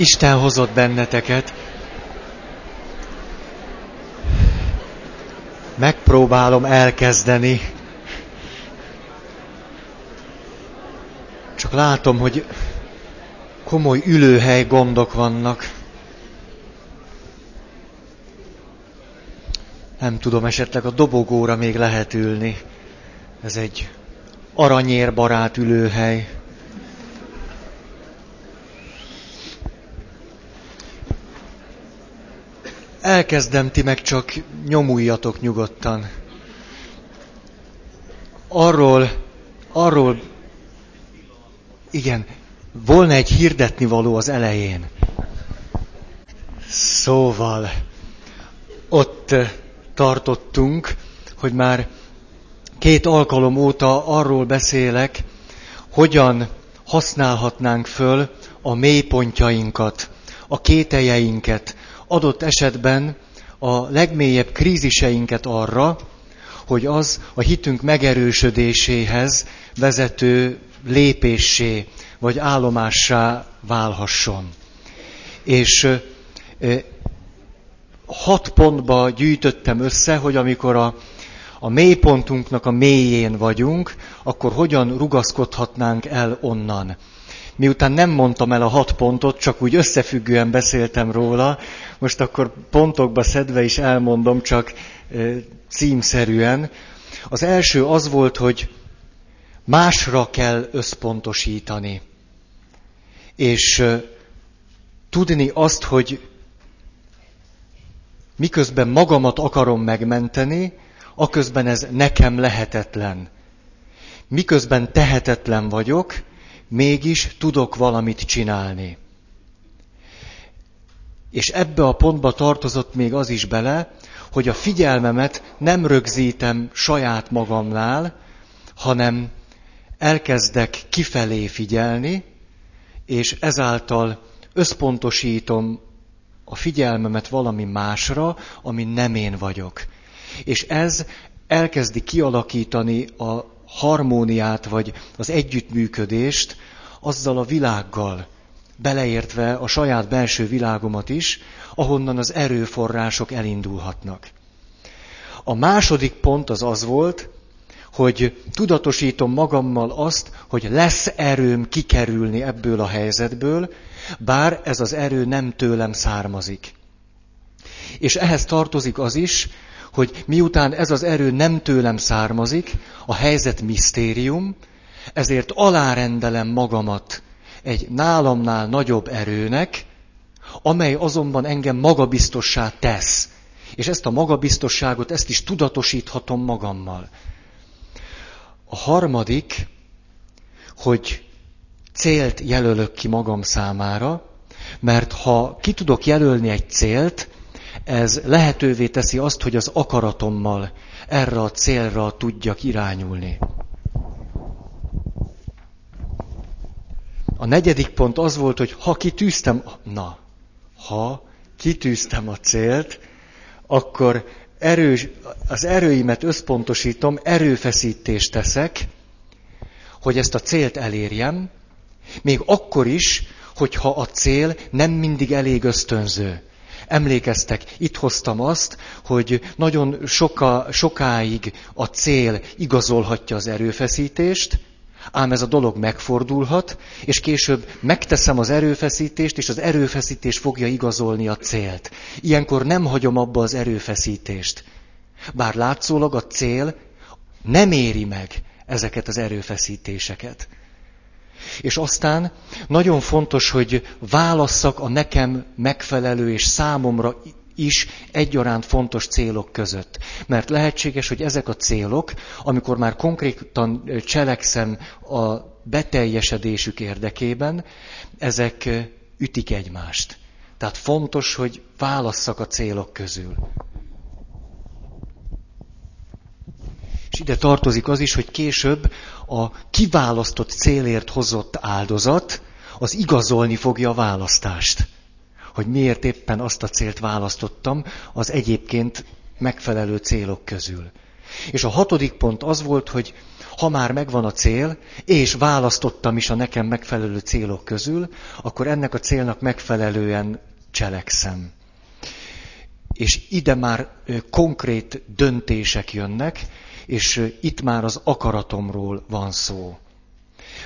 Isten hozott benneteket. Megpróbálom elkezdeni. Csak látom, hogy komoly ülőhely gondok vannak. Nem tudom, esetleg a dobogóra még lehet ülni. Ez egy aranyérbarát ülőhely. Elkezdem, ti meg csak nyomuljatok nyugodtan. Arról, arról, igen, volna egy hirdetni való az elején. Szóval, ott tartottunk, hogy már két alkalom óta arról beszélek, hogyan használhatnánk föl a mélypontjainkat, a kételjeinket, adott esetben a legmélyebb kríziseinket arra, hogy az a hitünk megerősödéséhez vezető lépéssé vagy állomássá válhasson. És hat pontba gyűjtöttem össze, hogy amikor a, a mélypontunknak a mélyén vagyunk, akkor hogyan rugaszkodhatnánk el onnan. Miután nem mondtam el a hat pontot, csak úgy összefüggően beszéltem róla, most akkor pontokba szedve is elmondom, csak címszerűen. Az első az volt, hogy másra kell összpontosítani. És tudni azt, hogy miközben magamat akarom megmenteni, aközben ez nekem lehetetlen. Miközben tehetetlen vagyok, mégis tudok valamit csinálni. És ebbe a pontba tartozott még az is bele, hogy a figyelmemet nem rögzítem saját magamnál, hanem elkezdek kifelé figyelni, és ezáltal összpontosítom a figyelmemet valami másra, ami nem én vagyok. És ez elkezdi kialakítani a harmóniát, vagy az együttműködést azzal a világgal, beleértve a saját belső világomat is, ahonnan az erőforrások elindulhatnak. A második pont az az volt, hogy tudatosítom magammal azt, hogy lesz erőm kikerülni ebből a helyzetből, bár ez az erő nem tőlem származik. És ehhez tartozik az is, hogy miután ez az erő nem tőlem származik, a helyzet misztérium, ezért alárendelem magamat egy nálamnál nagyobb erőnek, amely azonban engem magabiztossá tesz. És ezt a magabiztosságot, ezt is tudatosíthatom magammal. A harmadik, hogy célt jelölök ki magam számára, mert ha ki tudok jelölni egy célt, ez lehetővé teszi azt, hogy az akaratommal erre a célra tudjak irányulni. A negyedik pont az volt, hogy ha kitűztem, na, ha kitűztem a célt, akkor erős, az erőimet összpontosítom, erőfeszítést teszek, hogy ezt a célt elérjem, még akkor is, hogyha a cél nem mindig elég ösztönző. Emlékeztek, itt hoztam azt, hogy nagyon soka, sokáig a cél igazolhatja az erőfeszítést, ám ez a dolog megfordulhat, és később megteszem az erőfeszítést, és az erőfeszítés fogja igazolni a célt. Ilyenkor nem hagyom abba az erőfeszítést. Bár látszólag a cél nem éri meg ezeket az erőfeszítéseket. És aztán nagyon fontos, hogy válasszak a nekem megfelelő és számomra is egyaránt fontos célok között. Mert lehetséges, hogy ezek a célok, amikor már konkrétan cselekszem a beteljesedésük érdekében, ezek ütik egymást. Tehát fontos, hogy válasszak a célok közül. Ide tartozik az is, hogy később a kiválasztott célért hozott áldozat, az igazolni fogja a választást. Hogy miért éppen azt a célt választottam az egyébként megfelelő célok közül. És a hatodik pont az volt, hogy ha már megvan a cél, és választottam is a nekem megfelelő célok közül, akkor ennek a célnak megfelelően cselekszem. És ide már konkrét döntések jönnek, és itt már az akaratomról van szó.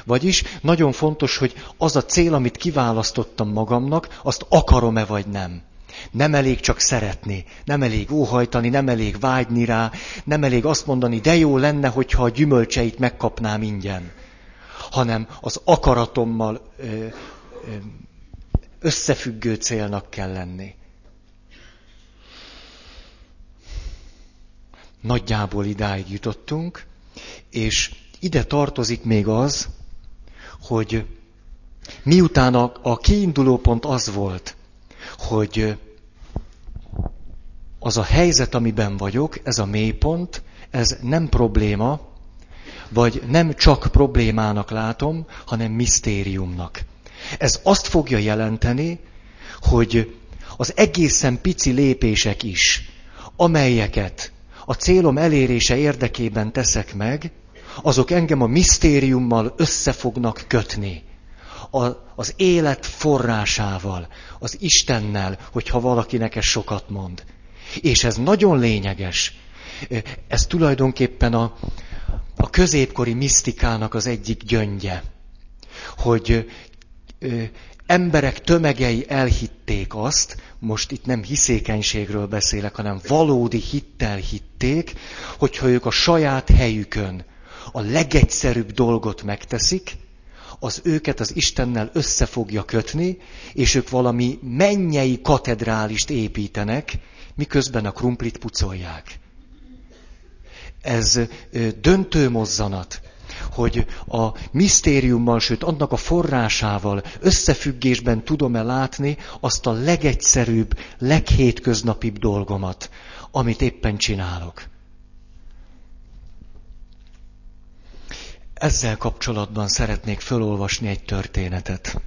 Vagyis nagyon fontos, hogy az a cél, amit kiválasztottam magamnak, azt akarom-e vagy nem. Nem elég csak szeretni, nem elég óhajtani, nem elég vágyni rá, nem elég azt mondani, de jó lenne, hogyha a gyümölcseit megkapnám ingyen. Hanem az akaratommal összefüggő célnak kell lenni. Nagyjából idáig jutottunk, és ide tartozik még az, hogy miután a, a kiinduló pont az volt, hogy az a helyzet, amiben vagyok, ez a mélypont, ez nem probléma, vagy nem csak problémának látom, hanem misztériumnak. Ez azt fogja jelenteni, hogy az egészen pici lépések is, amelyeket a célom elérése érdekében teszek meg, azok engem a misztériummal össze fognak kötni. A, az élet forrásával, az Istennel, hogyha valakinek ez sokat mond. És ez nagyon lényeges. Ez tulajdonképpen a, a középkori misztikának az egyik gyöngye, hogy emberek tömegei elhitték azt, most itt nem hiszékenységről beszélek, hanem valódi hittel hitték, hogyha ők a saját helyükön a legegyszerűbb dolgot megteszik, az őket az Istennel össze fogja kötni, és ők valami mennyei katedrálist építenek, miközben a krumplit pucolják. Ez döntő mozzanat, hogy a misztériummal, sőt annak a forrásával összefüggésben tudom-e látni azt a legegyszerűbb, leghétköznapibb dolgomat, amit éppen csinálok. Ezzel kapcsolatban szeretnék felolvasni egy történetet.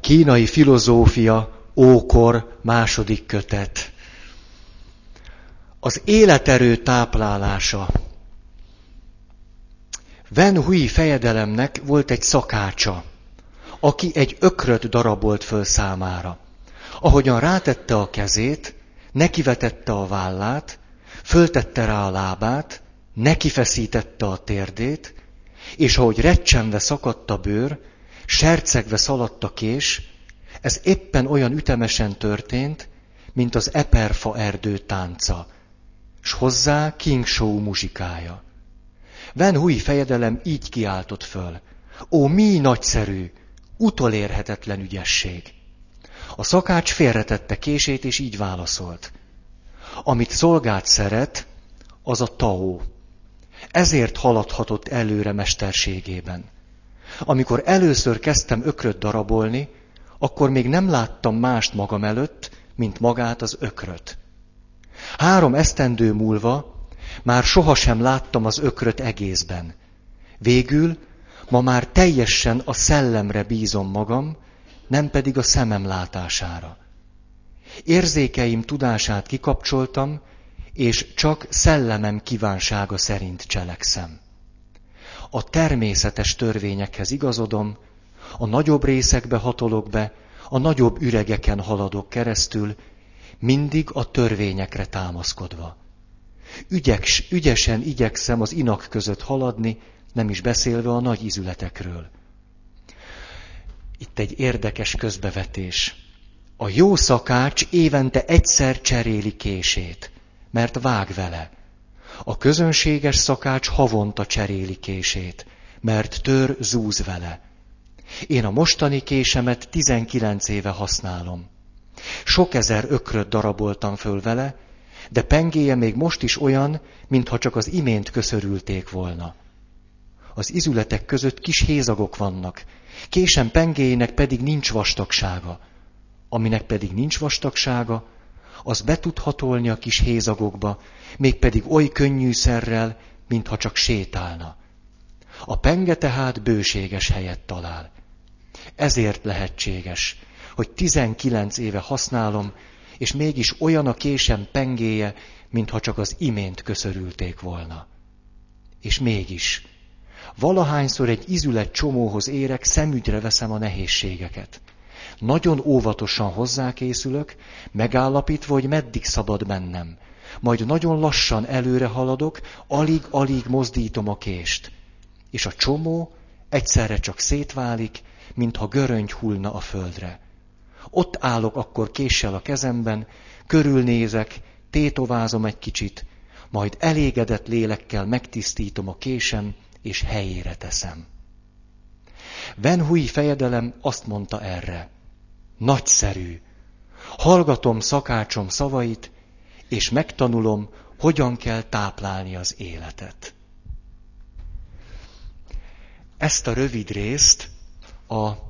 Kínai filozófia, ókor, második kötet. Az életerő táplálása. Wen Hui fejedelemnek volt egy szakácsa, aki egy ökröt darabolt föl számára. Ahogyan rátette a kezét, nekivetette a vállát, föltette rá a lábát, nekifeszítette a térdét, és ahogy recsenve szakadt a bőr, sercegve szaladt a kés, ez éppen olyan ütemesen történt, mint az eperfa erdő tánca, s hozzá King Show muzsikája. Ven Hui fejedelem így kiáltott föl. Ó, mi nagyszerű, utolérhetetlen ügyesség! A szakács félretette kését, és így válaszolt. Amit szolgát szeret, az a taó. Ezért haladhatott előre mesterségében. Amikor először kezdtem ökröt darabolni, akkor még nem láttam mást magam előtt, mint magát az ökröt. Három esztendő múlva már sohasem láttam az ökröt egészben. Végül ma már teljesen a szellemre bízom magam, nem pedig a szemem látására. Érzékeim tudását kikapcsoltam, és csak szellemem kívánsága szerint cselekszem. A természetes törvényekhez igazodom, a nagyobb részekbe hatolok be, a nagyobb üregeken haladok keresztül, mindig a törvényekre támaszkodva. Ügyeks, ügyesen igyekszem az inak között haladni, nem is beszélve a nagy izületekről. Itt egy érdekes közbevetés. A jó szakács évente egyszer cseréli kését, mert vág vele. A közönséges szakács havonta cseréli kését, mert tör zúz vele. Én a mostani késemet 19 éve használom. Sok ezer ökröt daraboltam föl vele, de pengéje még most is olyan, mintha csak az imént köszörülték volna. Az izületek között kis hézagok vannak, késem pengéjének pedig nincs vastagsága. Aminek pedig nincs vastagsága, az be tud hatolni a kis hézagokba, mégpedig oly könnyűszerrel, mintha csak sétálna. A penge tehát bőséges helyet talál. Ezért lehetséges, hogy 19 éve használom, és mégis olyan a késem pengéje, mintha csak az imént köszörülték volna. És mégis, valahányszor egy izület csomóhoz érek, szemügyre veszem a nehézségeket. Nagyon óvatosan hozzákészülök, megállapítva, hogy meddig szabad mennem. Majd nagyon lassan előre haladok, alig-alig mozdítom a kést. És a csomó egyszerre csak szétválik, mintha göröngy hullna a földre. Ott állok akkor késsel a kezemben, körülnézek, tétovázom egy kicsit, majd elégedett lélekkel megtisztítom a késem, és helyére teszem. Van Hui fejedelem azt mondta erre. Nagyszerű. Hallgatom szakácsom szavait, és megtanulom, hogyan kell táplálni az életet. Ezt a rövid részt a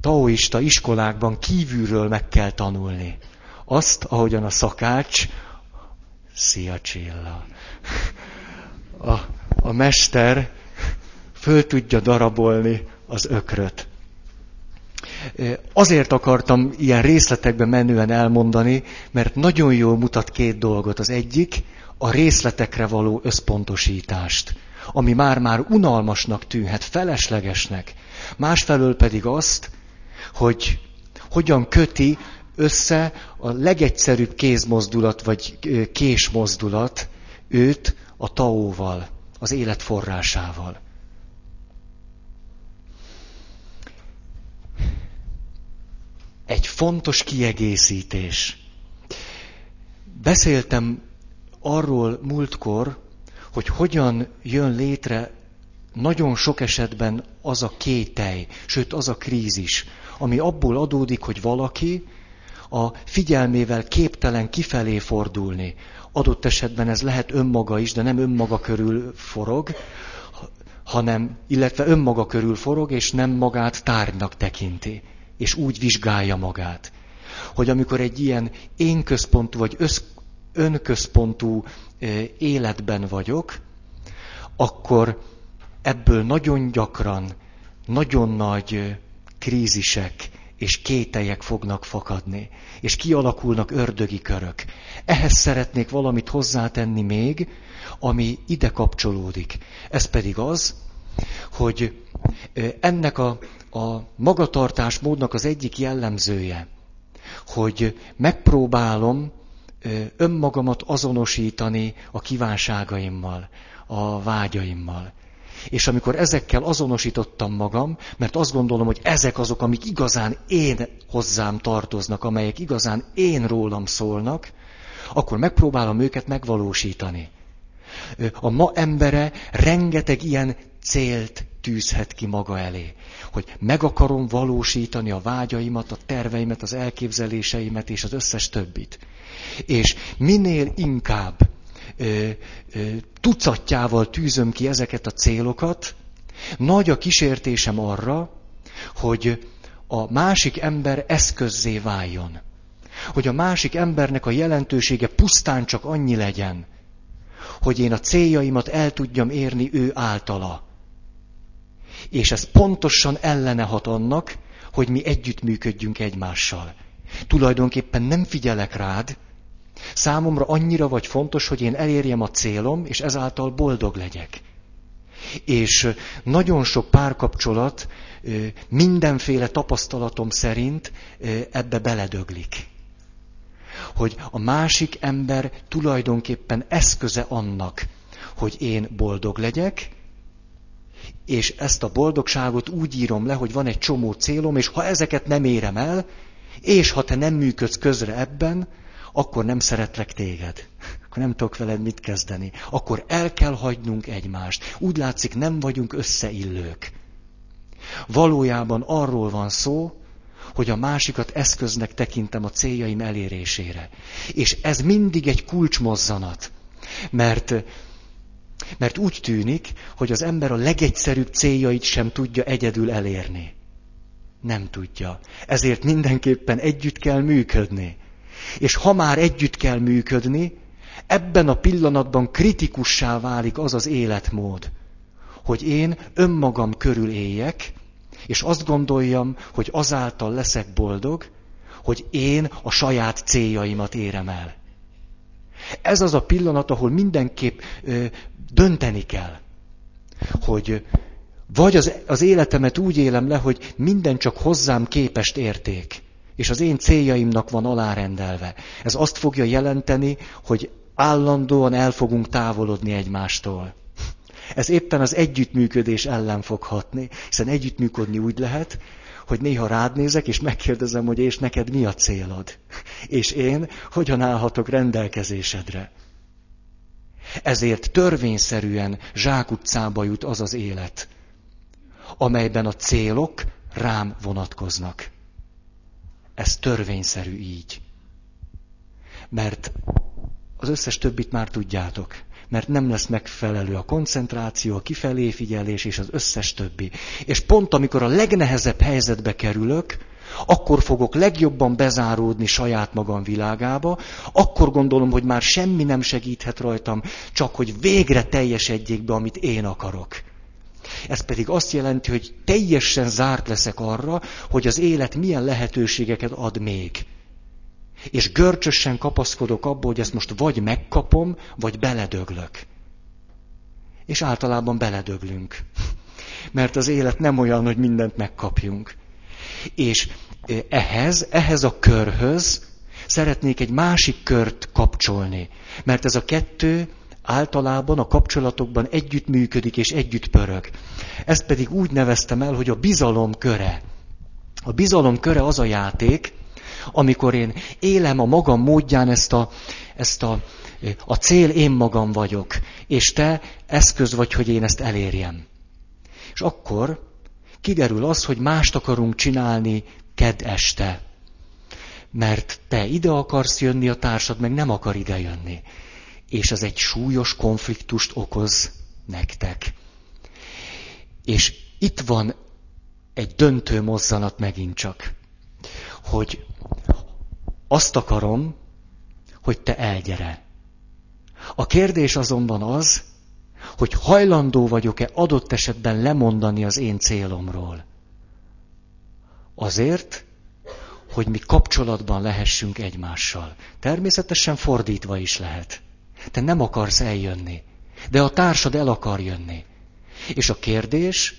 taoista iskolákban kívülről meg kell tanulni. Azt, ahogyan a szakács, szia Csilla, a, a mester föl tudja darabolni az ökröt. Azért akartam ilyen részletekben menően elmondani, mert nagyon jól mutat két dolgot. Az egyik, a részletekre való összpontosítást, ami már-már unalmasnak tűnhet, feleslegesnek. Másfelől pedig azt, hogy hogyan köti össze a legegyszerűbb kézmozdulat vagy késmozdulat őt a taóval, az élet forrásával. Egy fontos kiegészítés. Beszéltem arról múltkor, hogy hogyan jön létre nagyon sok esetben az a kételj, sőt az a krízis, ami abból adódik, hogy valaki a figyelmével képtelen kifelé fordulni. Adott esetben ez lehet önmaga is, de nem önmaga körül forog, hanem, illetve önmaga körül forog, és nem magát tárgynak tekinti, és úgy vizsgálja magát. Hogy amikor egy ilyen énközpontú vagy össz, önközpontú életben vagyok, akkor ebből nagyon gyakran, nagyon nagy krízisek és kételyek fognak fakadni, és kialakulnak ördögi körök. Ehhez szeretnék valamit hozzátenni még, ami ide kapcsolódik. Ez pedig az, hogy ennek a, a magatartás módnak az egyik jellemzője, hogy megpróbálom önmagamat azonosítani a kívánságaimmal, a vágyaimmal. És amikor ezekkel azonosítottam magam, mert azt gondolom, hogy ezek azok, amik igazán én hozzám tartoznak, amelyek igazán én rólam szólnak, akkor megpróbálom őket megvalósítani. A ma embere rengeteg ilyen célt tűzhet ki maga elé. Hogy meg akarom valósítani a vágyaimat, a terveimet, az elképzeléseimet és az összes többit. És minél inkább ö, ö, tucatjával tűzöm ki ezeket a célokat, nagy a kísértésem arra, hogy a másik ember eszközzé váljon. Hogy a másik embernek a jelentősége pusztán csak annyi legyen, hogy én a céljaimat el tudjam érni ő általa. És ez pontosan ellene hat annak, hogy mi együttműködjünk egymással. Tulajdonképpen nem figyelek rád, Számomra annyira vagy fontos, hogy én elérjem a célom, és ezáltal boldog legyek. És nagyon sok párkapcsolat mindenféle tapasztalatom szerint ebbe beledöglik. Hogy a másik ember tulajdonképpen eszköze annak, hogy én boldog legyek, és ezt a boldogságot úgy írom le, hogy van egy csomó célom, és ha ezeket nem érem el, és ha te nem működsz közre ebben, akkor nem szeretlek téged. Akkor nem tudok veled mit kezdeni. Akkor el kell hagynunk egymást. Úgy látszik, nem vagyunk összeillők. Valójában arról van szó, hogy a másikat eszköznek tekintem a céljaim elérésére. És ez mindig egy kulcsmozzanat. Mert, mert úgy tűnik, hogy az ember a legegyszerűbb céljait sem tudja egyedül elérni. Nem tudja. Ezért mindenképpen együtt kell működni. És ha már együtt kell működni, ebben a pillanatban kritikussá válik az az életmód, hogy én önmagam körül éljek, és azt gondoljam, hogy azáltal leszek boldog, hogy én a saját céljaimat érem el. Ez az a pillanat, ahol mindenképp ö, dönteni kell, hogy vagy az, az életemet úgy élem le, hogy minden csak hozzám képest érték, és az én céljaimnak van alárendelve. Ez azt fogja jelenteni, hogy állandóan el fogunk távolodni egymástól. Ez éppen az együttműködés ellen fog hatni, hiszen együttműködni úgy lehet, hogy néha rád nézek, és megkérdezem, hogy és neked mi a célod? És én hogyan állhatok rendelkezésedre? Ezért törvényszerűen zsákutcába jut az az élet, amelyben a célok rám vonatkoznak. Ez törvényszerű így. Mert az összes többit már tudjátok. Mert nem lesz megfelelő a koncentráció, a kifelé figyelés és az összes többi. És pont amikor a legnehezebb helyzetbe kerülök, akkor fogok legjobban bezáródni saját magam világába, akkor gondolom, hogy már semmi nem segíthet rajtam, csak hogy végre teljesedjék be, amit én akarok. Ez pedig azt jelenti, hogy teljesen zárt leszek arra, hogy az élet milyen lehetőségeket ad még. És görcsösen kapaszkodok abból, hogy ezt most vagy megkapom, vagy beledöglök. És általában beledöglünk. Mert az élet nem olyan, hogy mindent megkapjunk. És ehhez, ehhez a körhöz szeretnék egy másik kört kapcsolni. Mert ez a kettő általában a kapcsolatokban együtt működik és együtt pörög. Ezt pedig úgy neveztem el, hogy a bizalom köre. A bizalom köre az a játék, amikor én élem a magam módján ezt a, ezt a, a cél én magam vagyok, és te eszköz vagy, hogy én ezt elérjem. És akkor kiderül az, hogy mást akarunk csinálni ked este. Mert te ide akarsz jönni, a társad meg nem akar ide jönni és ez egy súlyos konfliktust okoz nektek. És itt van egy döntő mozzanat megint csak, hogy azt akarom, hogy te elgyere. A kérdés azonban az, hogy hajlandó vagyok-e adott esetben lemondani az én célomról. Azért, hogy mi kapcsolatban lehessünk egymással. Természetesen fordítva is lehet. Te nem akarsz eljönni, de a társad el akar jönni. És a kérdés,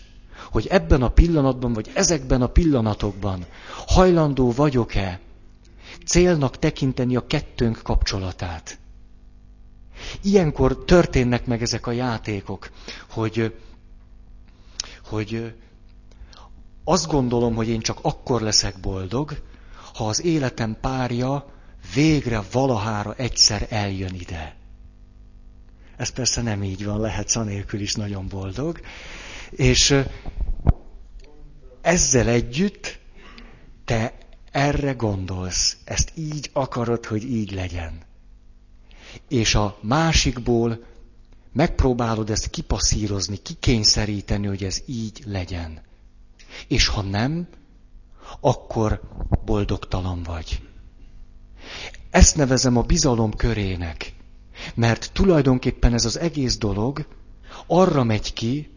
hogy ebben a pillanatban, vagy ezekben a pillanatokban hajlandó vagyok-e célnak tekinteni a kettőnk kapcsolatát. Ilyenkor történnek meg ezek a játékok, hogy, hogy azt gondolom, hogy én csak akkor leszek boldog, ha az életem párja végre valahára egyszer eljön ide. Ez persze nem így van, lehet anélkül is nagyon boldog. És ezzel együtt te erre gondolsz, ezt így akarod, hogy így legyen. És a másikból megpróbálod ezt kipasszírozni, kikényszeríteni, hogy ez így legyen. És ha nem, akkor boldogtalan vagy. Ezt nevezem a bizalom körének. Mert tulajdonképpen ez az egész dolog arra megy ki,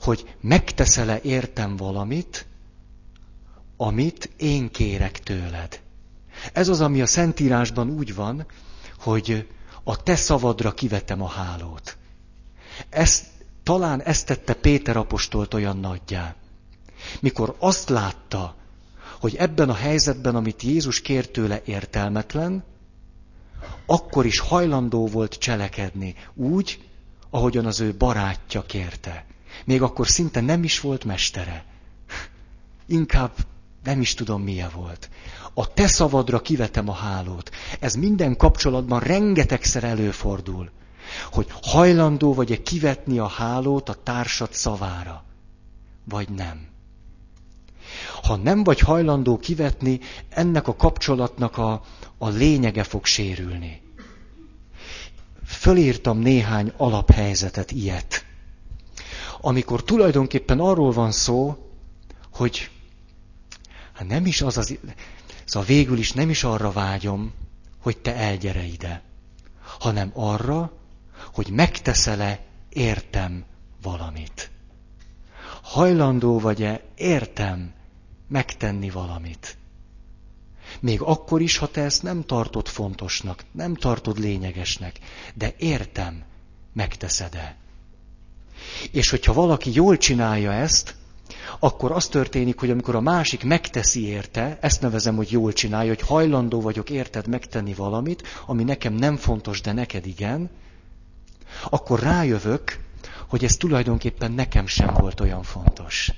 hogy megteszel-e értem valamit, amit én kérek tőled. Ez az, ami a Szentírásban úgy van, hogy a te szavadra kivetem a hálót. Ezt, talán ezt tette Péter apostolt olyan nagyjá. Mikor azt látta, hogy ebben a helyzetben, amit Jézus kért tőle értelmetlen, akkor is hajlandó volt cselekedni úgy, ahogyan az ő barátja kérte. Még akkor szinte nem is volt mestere. Inkább nem is tudom milyen volt. A te szavadra kivetem a hálót. Ez minden kapcsolatban rengetegszer előfordul, hogy hajlandó vagy-e kivetni a hálót a társad szavára, vagy nem. Ha nem vagy hajlandó kivetni, ennek a kapcsolatnak a, a lényege fog sérülni. Fölírtam néhány alaphelyzetet, ilyet. Amikor tulajdonképpen arról van szó, hogy hát nem is az az, szóval végül is nem is arra vágyom, hogy te elgyere ide, hanem arra, hogy megteszel-e értem valamit. Hajlandó vagy-e értem megtenni valamit. Még akkor is, ha te ezt nem tartod fontosnak, nem tartod lényegesnek, de értem, megteszed-e. És hogyha valaki jól csinálja ezt, akkor az történik, hogy amikor a másik megteszi érte, ezt nevezem, hogy jól csinálja, hogy hajlandó vagyok érted megtenni valamit, ami nekem nem fontos, de neked igen, akkor rájövök, hogy ez tulajdonképpen nekem sem volt olyan fontos,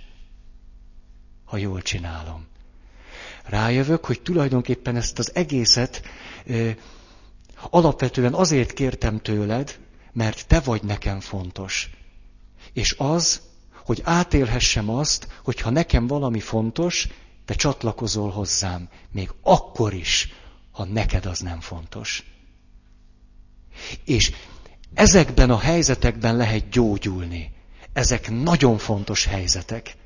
ha jól csinálom. Rájövök, hogy tulajdonképpen ezt az egészet ö, alapvetően azért kértem tőled, mert te vagy nekem fontos. És az, hogy átélhessem azt, hogy ha nekem valami fontos, te csatlakozol hozzám, még akkor is, ha neked az nem fontos. És ezekben a helyzetekben lehet gyógyulni. Ezek nagyon fontos helyzetek.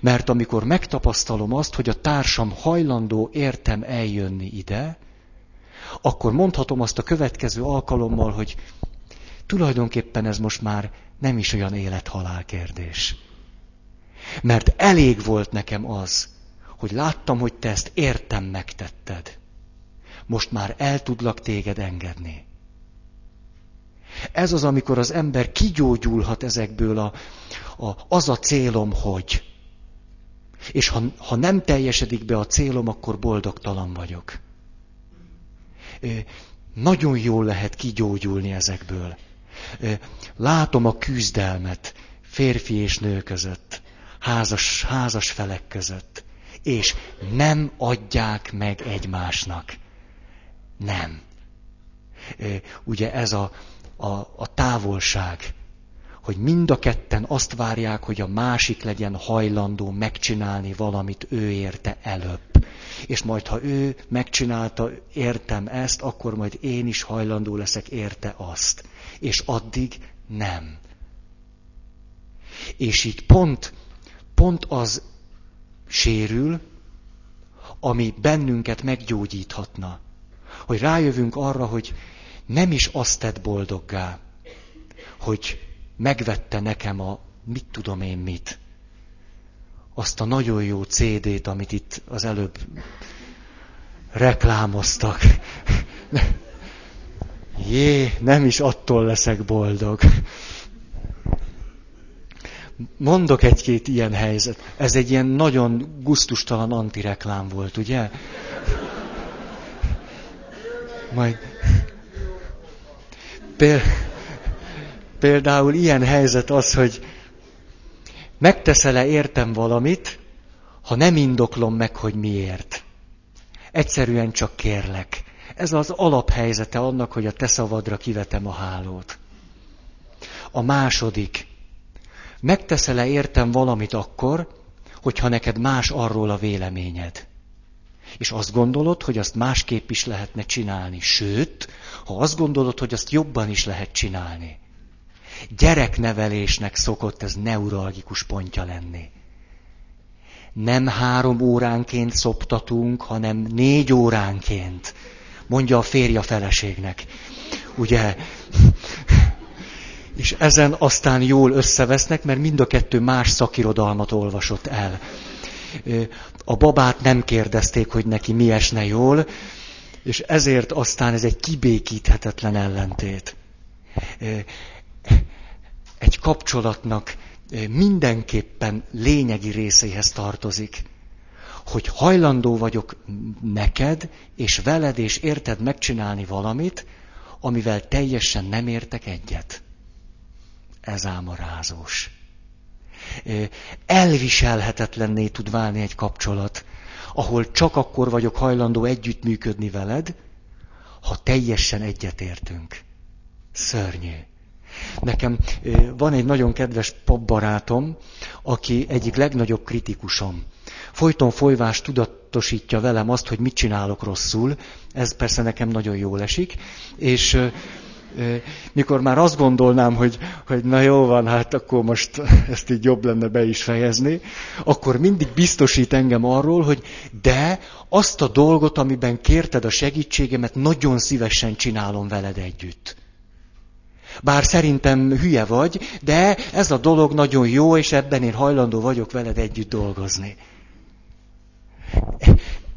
Mert amikor megtapasztalom azt, hogy a társam hajlandó értem eljönni ide, akkor mondhatom azt a következő alkalommal, hogy tulajdonképpen ez most már nem is olyan élet-halál kérdés. Mert elég volt nekem az, hogy láttam, hogy te ezt értem megtetted. Most már el tudlak téged engedni. Ez az, amikor az ember kigyógyulhat ezekből a, a, az a célom, hogy. És ha, ha nem teljesedik be a célom, akkor boldogtalan vagyok. Nagyon jól lehet kigyógyulni ezekből. Látom a küzdelmet férfi és nő között, házas, házas felek között, és nem adják meg egymásnak. Nem. Ugye ez a, a, a távolság, hogy mind a ketten azt várják, hogy a másik legyen hajlandó megcsinálni valamit ő érte előbb. És majd, ha ő megcsinálta, értem ezt, akkor majd én is hajlandó leszek érte azt és addig nem. És így pont, pont az sérül, ami bennünket meggyógyíthatna. Hogy rájövünk arra, hogy nem is azt tett boldoggá, hogy megvette nekem a mit tudom én mit. Azt a nagyon jó CD-t, amit itt az előbb reklámoztak. Jé, nem is attól leszek boldog. Mondok egy-két ilyen helyzet. Ez egy ilyen nagyon guztustalan antireklám volt, ugye? Majd... Például ilyen helyzet az, hogy megteszel-e értem valamit, ha nem indoklom meg, hogy miért. Egyszerűen csak kérlek. Ez az alaphelyzete annak, hogy a te szavadra kivetem a hálót. A második. Megteszel-e értem valamit akkor, hogyha neked más arról a véleményed? És azt gondolod, hogy azt másképp is lehetne csinálni. Sőt, ha azt gondolod, hogy azt jobban is lehet csinálni. Gyereknevelésnek szokott ez neuralgikus pontja lenni. Nem három óránként szoptatunk, hanem négy óránként mondja a férja feleségnek. Ugye? És ezen aztán jól összevesznek, mert mind a kettő más szakirodalmat olvasott el. A babát nem kérdezték, hogy neki mi esne jól, és ezért aztán ez egy kibékíthetetlen ellentét. Egy kapcsolatnak mindenképpen lényegi részeihez tartozik hogy hajlandó vagyok neked, és veled, és érted megcsinálni valamit, amivel teljesen nem értek egyet. Ez ám a rázós. Elviselhetetlenné tud válni egy kapcsolat, ahol csak akkor vagyok hajlandó együttműködni veled, ha teljesen egyetértünk. Szörnyű. Nekem van egy nagyon kedves papbarátom, aki egyik legnagyobb kritikusom folyton folyvás tudatosítja velem azt, hogy mit csinálok rosszul. Ez persze nekem nagyon jól esik. És mikor már azt gondolnám, hogy, hogy na jó van, hát akkor most ezt így jobb lenne be is fejezni, akkor mindig biztosít engem arról, hogy de azt a dolgot, amiben kérted a segítségemet, nagyon szívesen csinálom veled együtt. Bár szerintem hülye vagy, de ez a dolog nagyon jó, és ebben én hajlandó vagyok veled együtt dolgozni.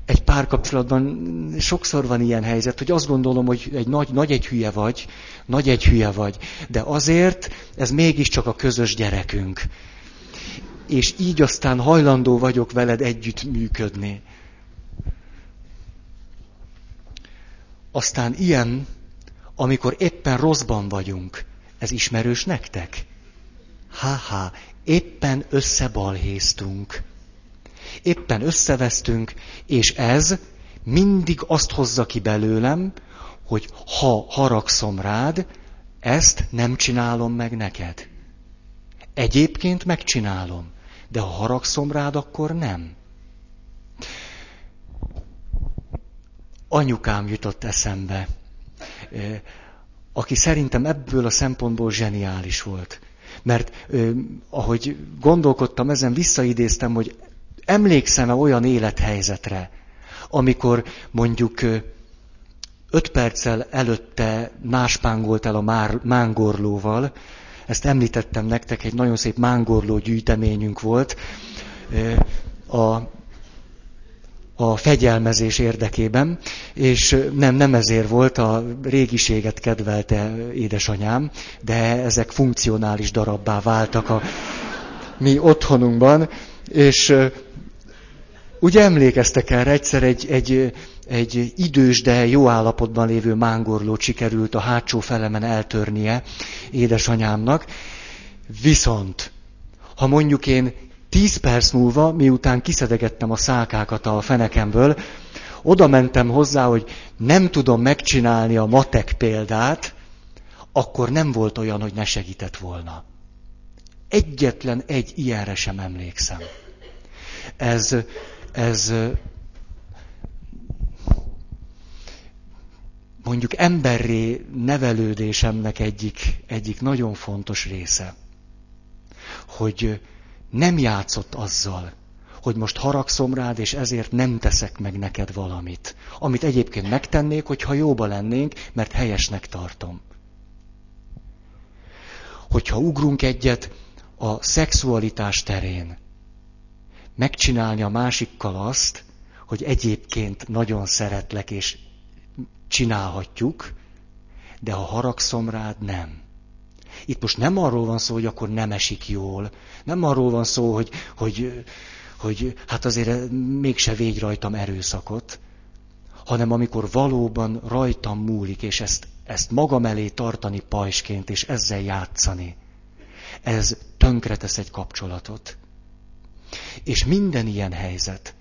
Egy párkapcsolatban sokszor van ilyen helyzet, hogy azt gondolom, hogy egy nagy, nagy egy hülye vagy, nagy egy hülye vagy, de azért ez mégiscsak a közös gyerekünk. És így aztán hajlandó vagyok veled együtt működni. Aztán ilyen, amikor éppen rosszban vagyunk. Ez ismerős nektek? Ha-ha, éppen összebalhéztunk. Éppen összevesztünk, és ez mindig azt hozza ki belőlem, hogy ha haragszom rád, ezt nem csinálom meg neked. Egyébként megcsinálom, de ha haragszom rád, akkor nem. Anyukám jutott eszembe, aki szerintem ebből a szempontból zseniális volt. Mert ahogy gondolkodtam ezen, visszaidéztem, hogy emlékszem-e olyan élethelyzetre, amikor mondjuk öt perccel előtte máspángolt el a már, mángorlóval, ezt említettem nektek, egy nagyon szép mángorló gyűjteményünk volt, a, a fegyelmezés érdekében, és nem, nem ezért volt, a régiséget kedvelte édesanyám, de ezek funkcionális darabbá váltak a mi otthonunkban, és Ugye emlékeztek erre, egyszer egy, egy, egy idős, de jó állapotban lévő mángorlót sikerült a hátsó felemen eltörnie édesanyámnak. Viszont, ha mondjuk én tíz perc múlva, miután kiszedegettem a szálkákat a fenekemből, oda mentem hozzá, hogy nem tudom megcsinálni a matek példát, akkor nem volt olyan, hogy ne segített volna. Egyetlen egy ilyenre sem emlékszem. Ez ez mondjuk emberré nevelődésemnek egyik, egyik nagyon fontos része, hogy nem játszott azzal, hogy most haragszom rád, és ezért nem teszek meg neked valamit. Amit egyébként megtennék, hogyha jóba lennénk, mert helyesnek tartom. Hogyha ugrunk egyet a szexualitás terén, megcsinálni a másikkal azt, hogy egyébként nagyon szeretlek, és csinálhatjuk, de ha haragszom rád, nem. Itt most nem arról van szó, hogy akkor nem esik jól, nem arról van szó, hogy, hogy, hogy hát azért mégse végy rajtam erőszakot, hanem amikor valóban rajtam múlik, és ezt, ezt magam elé tartani pajsként, és ezzel játszani. Ez tönkretesz egy kapcsolatot. És minden ilyen helyzet.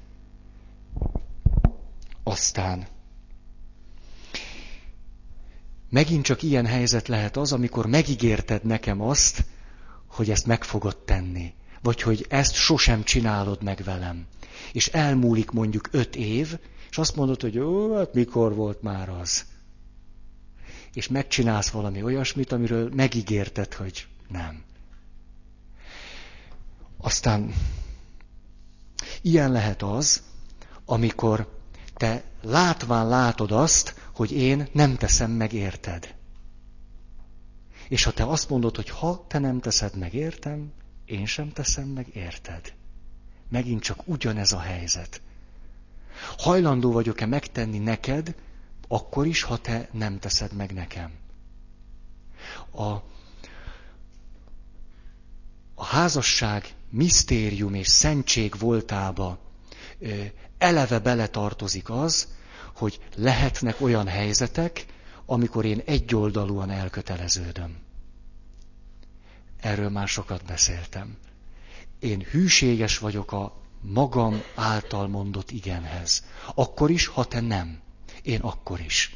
Aztán megint csak ilyen helyzet lehet az, amikor megígérted nekem azt, hogy ezt meg fogod tenni. Vagy hogy ezt sosem csinálod meg velem. És elmúlik mondjuk öt év, és azt mondod, hogy ó, hát mikor volt már az. És megcsinálsz valami olyasmit, amiről megígérted, hogy nem. Aztán Ilyen lehet az, amikor te látván látod azt, hogy én nem teszem meg érted. És ha te azt mondod, hogy ha te nem teszed meg értem, én sem teszem meg érted. Megint csak ugyanez a helyzet. Hajlandó vagyok-e megtenni neked, akkor is, ha te nem teszed meg nekem. A, a házasság misztérium és szentség voltába eleve beletartozik az, hogy lehetnek olyan helyzetek, amikor én egyoldalúan elköteleződöm. Erről már sokat beszéltem. Én hűséges vagyok a magam által mondott igenhez. Akkor is, ha te nem. Én akkor is.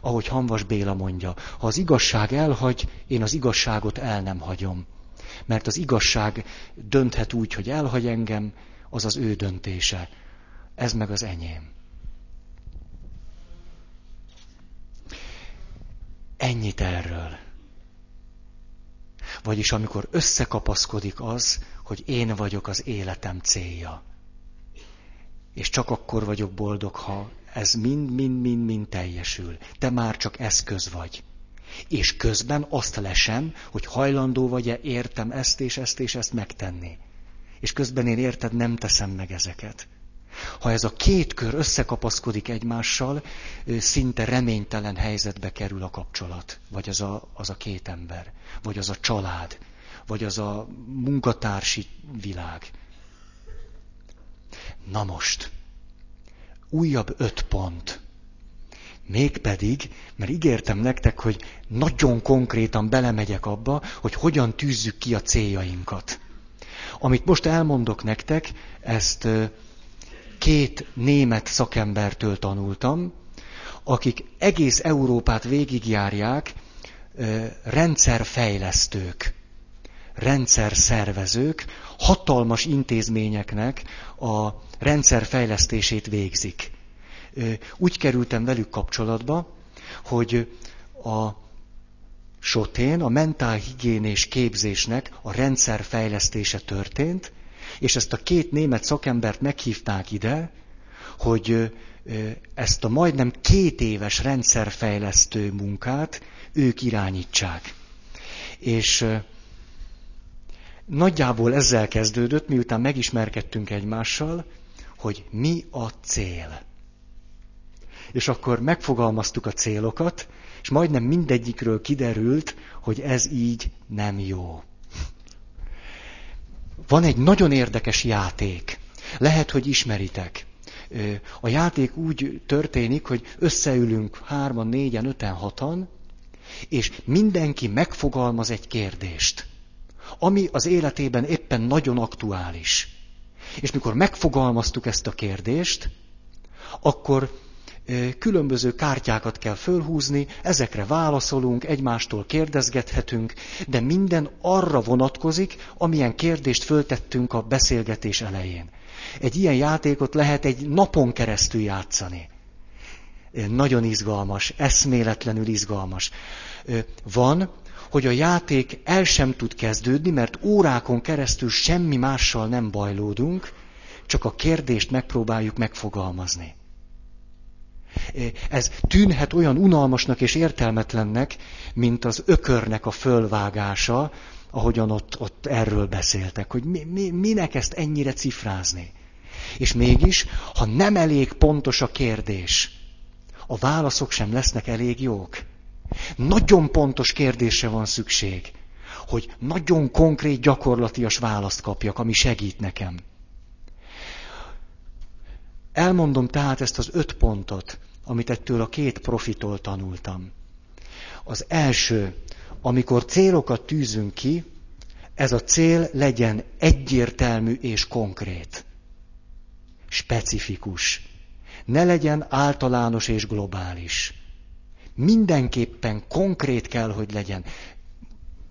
Ahogy Hanvas Béla mondja, ha az igazság elhagy, én az igazságot el nem hagyom mert az igazság dönthet úgy, hogy elhagy engem, az az ő döntése. Ez meg az enyém. Ennyit erről. Vagyis amikor összekapaszkodik az, hogy én vagyok az életem célja. És csak akkor vagyok boldog, ha ez mind-mind-mind-mind teljesül. Te már csak eszköz vagy. És közben azt lesem, hogy hajlandó vagy-e értem ezt és ezt és ezt megtenni. És közben én érted, nem teszem meg ezeket. Ha ez a két kör összekapaszkodik egymással, szinte reménytelen helyzetbe kerül a kapcsolat. Vagy az a, az a két ember, vagy az a család, vagy az a munkatársi világ. Na most, újabb öt pont. Mégpedig, mert ígértem nektek, hogy nagyon konkrétan belemegyek abba, hogy hogyan tűzzük ki a céljainkat. Amit most elmondok nektek, ezt két német szakembertől tanultam, akik egész Európát végigjárják, rendszerfejlesztők, rendszerszervezők, hatalmas intézményeknek a rendszerfejlesztését végzik. Úgy kerültem velük kapcsolatba, hogy a Sotén a mentálhigiénés képzésnek a rendszerfejlesztése történt, és ezt a két német szakembert meghívták ide, hogy ezt a majdnem két éves rendszerfejlesztő munkát ők irányítsák. És nagyjából ezzel kezdődött, miután megismerkedtünk egymással, hogy mi a cél. És akkor megfogalmaztuk a célokat, és majdnem mindegyikről kiderült, hogy ez így nem jó. Van egy nagyon érdekes játék. Lehet, hogy ismeritek. A játék úgy történik, hogy összeülünk hárman, négyen, öten, hatan, és mindenki megfogalmaz egy kérdést, ami az életében éppen nagyon aktuális. És mikor megfogalmaztuk ezt a kérdést, akkor különböző kártyákat kell fölhúzni, ezekre válaszolunk, egymástól kérdezgethetünk, de minden arra vonatkozik, amilyen kérdést föltettünk a beszélgetés elején. Egy ilyen játékot lehet egy napon keresztül játszani. Nagyon izgalmas, eszméletlenül izgalmas. Van, hogy a játék el sem tud kezdődni, mert órákon keresztül semmi mással nem bajlódunk, csak a kérdést megpróbáljuk megfogalmazni. Ez tűnhet olyan unalmasnak és értelmetlennek, mint az ökörnek a fölvágása, ahogyan ott, ott erről beszéltek, hogy mi, mi, minek ezt ennyire cifrázni. És mégis, ha nem elég pontos a kérdés, a válaszok sem lesznek elég jók. Nagyon pontos kérdésre van szükség, hogy nagyon konkrét, gyakorlatias választ kapjak, ami segít nekem. Elmondom tehát ezt az öt pontot, amit ettől a két profitól tanultam. Az első, amikor célokat tűzünk ki, ez a cél legyen egyértelmű és konkrét. Specifikus. Ne legyen általános és globális. Mindenképpen konkrét kell, hogy legyen.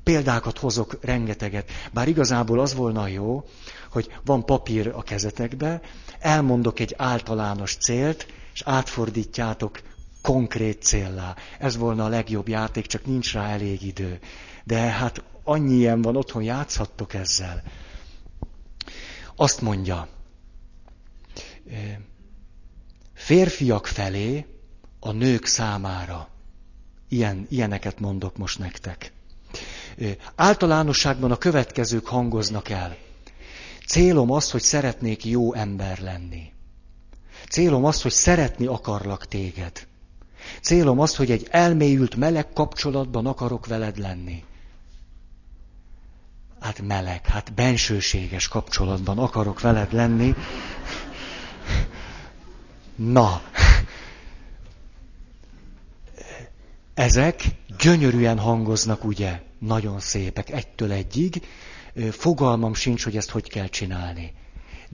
Példákat hozok rengeteget. Bár igazából az volna jó, hogy van papír a kezetekbe, elmondok egy általános célt, és átfordítjátok konkrét céllá. Ez volna a legjobb játék, csak nincs rá elég idő. De hát annyi ilyen van, otthon játszhattok ezzel. Azt mondja, férfiak felé a nők számára. Ilyen, ilyeneket mondok most nektek. Általánosságban a következők hangoznak el. Célom az, hogy szeretnék jó ember lenni. Célom az, hogy szeretni akarlak téged. Célom az, hogy egy elmélyült meleg kapcsolatban akarok veled lenni. Hát meleg, hát bensőséges kapcsolatban akarok veled lenni. Na, ezek gyönyörűen hangoznak, ugye? Nagyon szépek, egytől egyig. Fogalmam sincs, hogy ezt hogy kell csinálni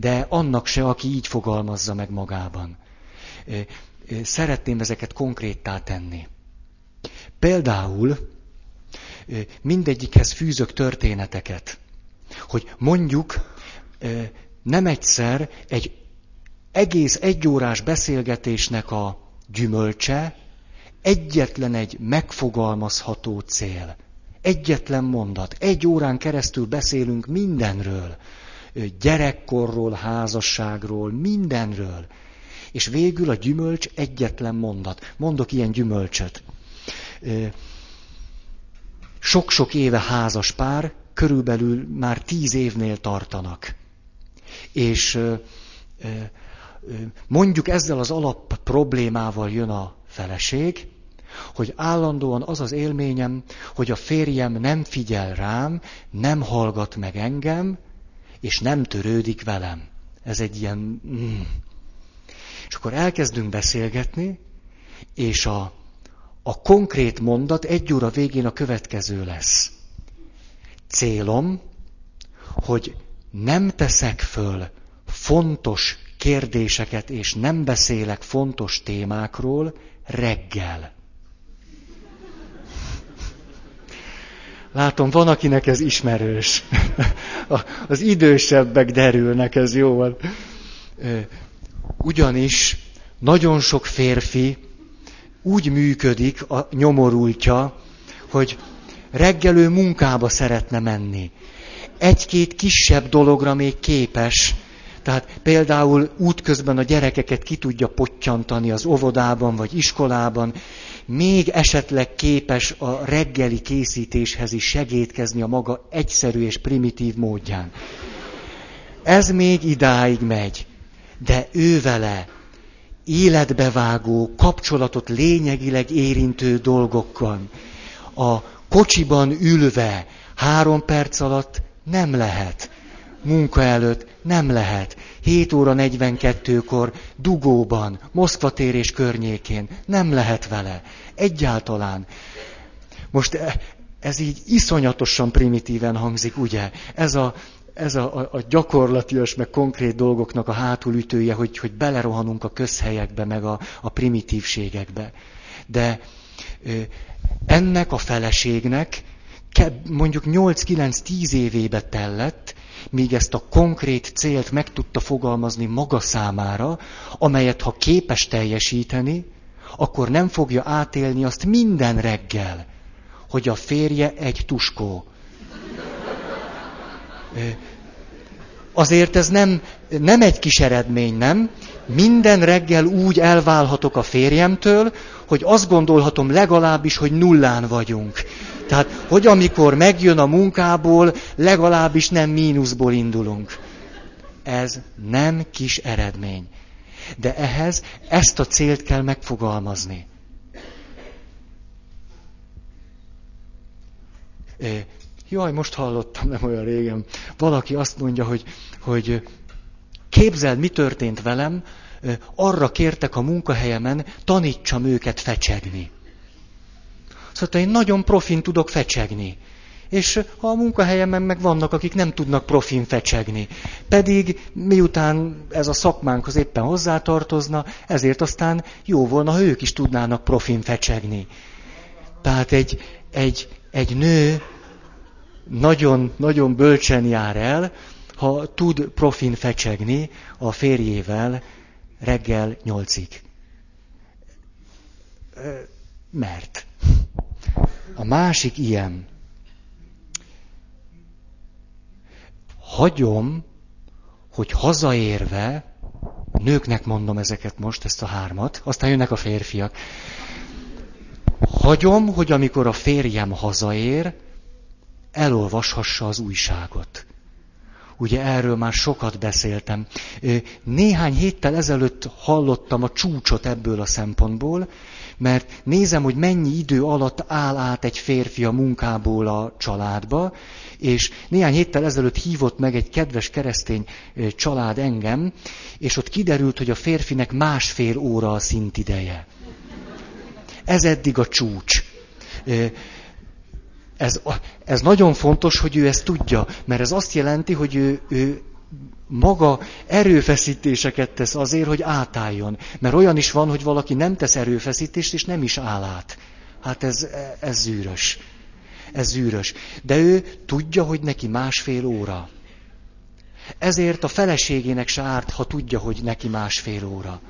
de annak se, aki így fogalmazza meg magában. Szeretném ezeket konkréttá tenni. Például mindegyikhez fűzök történeteket, hogy mondjuk nem egyszer egy egész egyórás beszélgetésnek a gyümölcse egyetlen egy megfogalmazható cél. Egyetlen mondat. Egy órán keresztül beszélünk mindenről gyerekkorról, házasságról, mindenről. És végül a gyümölcs egyetlen mondat. Mondok ilyen gyümölcsöt. Sok-sok éve házas pár, körülbelül már tíz évnél tartanak. És mondjuk ezzel az alap problémával jön a feleség, hogy állandóan az az élményem, hogy a férjem nem figyel rám, nem hallgat meg engem, és nem törődik velem. Ez egy ilyen... Mm. És akkor elkezdünk beszélgetni, és a, a konkrét mondat egy óra végén a következő lesz. Célom, hogy nem teszek föl fontos kérdéseket, és nem beszélek fontos témákról reggel. Látom, van, akinek ez ismerős. Az idősebbek derülnek, ez jó van. Ugyanis nagyon sok férfi úgy működik a nyomorultja, hogy reggelő munkába szeretne menni. Egy-két kisebb dologra még képes, tehát például útközben a gyerekeket ki tudja pottyantani az óvodában vagy iskolában, még esetleg képes a reggeli készítéshez is segítkezni a maga egyszerű és primitív módján. Ez még idáig megy, de ő vele életbevágó, kapcsolatot lényegileg érintő dolgokkal, a kocsiban ülve három perc alatt nem lehet. Munka előtt nem lehet. 7 óra 42-kor dugóban, Moszkva tér és környékén nem lehet vele. Egyáltalán. Most e, ez így iszonyatosan primitíven hangzik, ugye? Ez a, ez a, a gyakorlatias, meg konkrét dolgoknak a hátulütője, hogy, hogy belerohanunk a közhelyekbe, meg a, a primitívségekbe. De ö, ennek a feleségnek mondjuk 8-9-10 évébe tellett, míg ezt a konkrét célt meg tudta fogalmazni maga számára, amelyet ha képes teljesíteni, akkor nem fogja átélni azt minden reggel, hogy a férje egy tuskó. Azért ez nem, nem egy kis eredmény, nem? Minden reggel úgy elválhatok a férjemtől, hogy azt gondolhatom legalábbis, hogy nullán vagyunk. Tehát, hogy amikor megjön a munkából, legalábbis nem mínuszból indulunk. Ez nem kis eredmény. De ehhez ezt a célt kell megfogalmazni. Jaj, most hallottam, nem olyan régen. Valaki azt mondja, hogy, hogy képzeld, mi történt velem, arra kértek a munkahelyemen, tanítsam őket fecsegni. Szóval én nagyon profin tudok fecsegni. És a munkahelyemen meg vannak, akik nem tudnak profin fecsegni. Pedig miután ez a szakmánkhoz éppen hozzátartozna, ezért aztán jó volna, ha ők is tudnának profin fecsegni. Tehát egy, egy, egy nő nagyon, nagyon bölcsen jár el, ha tud profin fecsegni a férjével reggel nyolcig. Mert. A másik ilyen. Hagyom, hogy hazaérve, nőknek mondom ezeket most, ezt a hármat, aztán jönnek a férfiak. Hagyom, hogy amikor a férjem hazaér, elolvashassa az újságot. Ugye erről már sokat beszéltem. Néhány héttel ezelőtt hallottam a csúcsot ebből a szempontból, mert nézem, hogy mennyi idő alatt áll át egy férfi a munkából a családba, és néhány héttel ezelőtt hívott meg egy kedves keresztény család engem, és ott kiderült, hogy a férfinek másfél óra a szintideje. Ez eddig a csúcs. Ez, ez nagyon fontos, hogy ő ezt tudja, mert ez azt jelenti, hogy ő, ő maga erőfeszítéseket tesz azért, hogy átálljon. Mert olyan is van, hogy valaki nem tesz erőfeszítést, és nem is áll át. Hát ez, ez zűrös. Ez zűrös. De ő tudja, hogy neki másfél óra. Ezért a feleségének se árt, ha tudja, hogy neki másfél óra.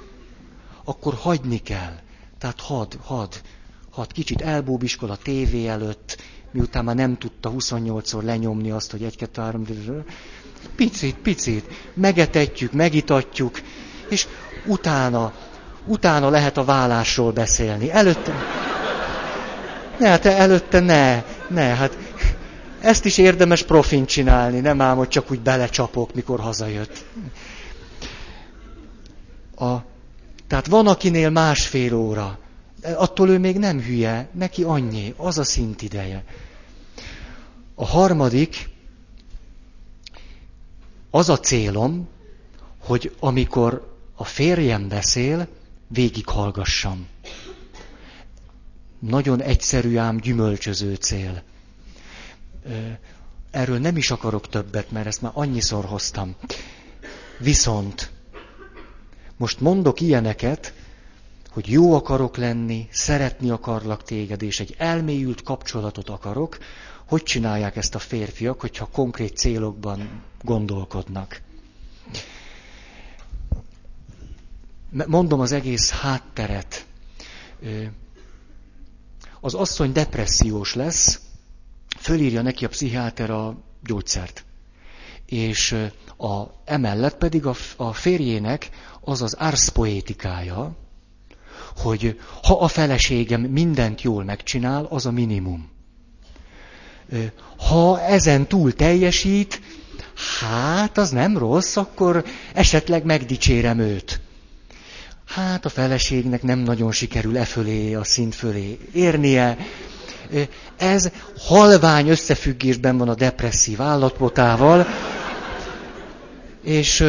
Akkor hagyni kell. Tehát had, had, had. Kicsit elbúbiskol a tévé előtt, miután már nem tudta 28-szor lenyomni azt, hogy egy, kettő, három, Picit, picit. Megetetjük, megitatjuk, és utána, utána lehet a vállásról beszélni. Előtte... Ne, hát előtte ne, ne, hát ezt is érdemes profin csinálni, nem ám, hogy csak úgy belecsapok, mikor hazajött. A, tehát van, akinél másfél óra. Attól ő még nem hülye, neki annyi, az a szint ideje. A harmadik, az a célom, hogy amikor a férjem beszél, végighallgassam. Nagyon egyszerű ám gyümölcsöző cél. Erről nem is akarok többet, mert ezt már annyiszor hoztam. Viszont most mondok ilyeneket, hogy jó akarok lenni, szeretni akarlak téged, és egy elmélyült kapcsolatot akarok, hogy csinálják ezt a férfiak, hogyha konkrét célokban gondolkodnak. Mondom az egész hátteret. Az asszony depressziós lesz, fölírja neki a pszichiáter a gyógyszert. És a, emellett pedig a, a férjének az az árszpoétikája, hogy ha a feleségem mindent jól megcsinál, az a minimum. Ha ezen túl teljesít, hát az nem rossz, akkor esetleg megdicsérem őt. Hát a feleségnek nem nagyon sikerül e fölé, a szint fölé érnie. Ez halvány összefüggésben van a depresszív állapotával, és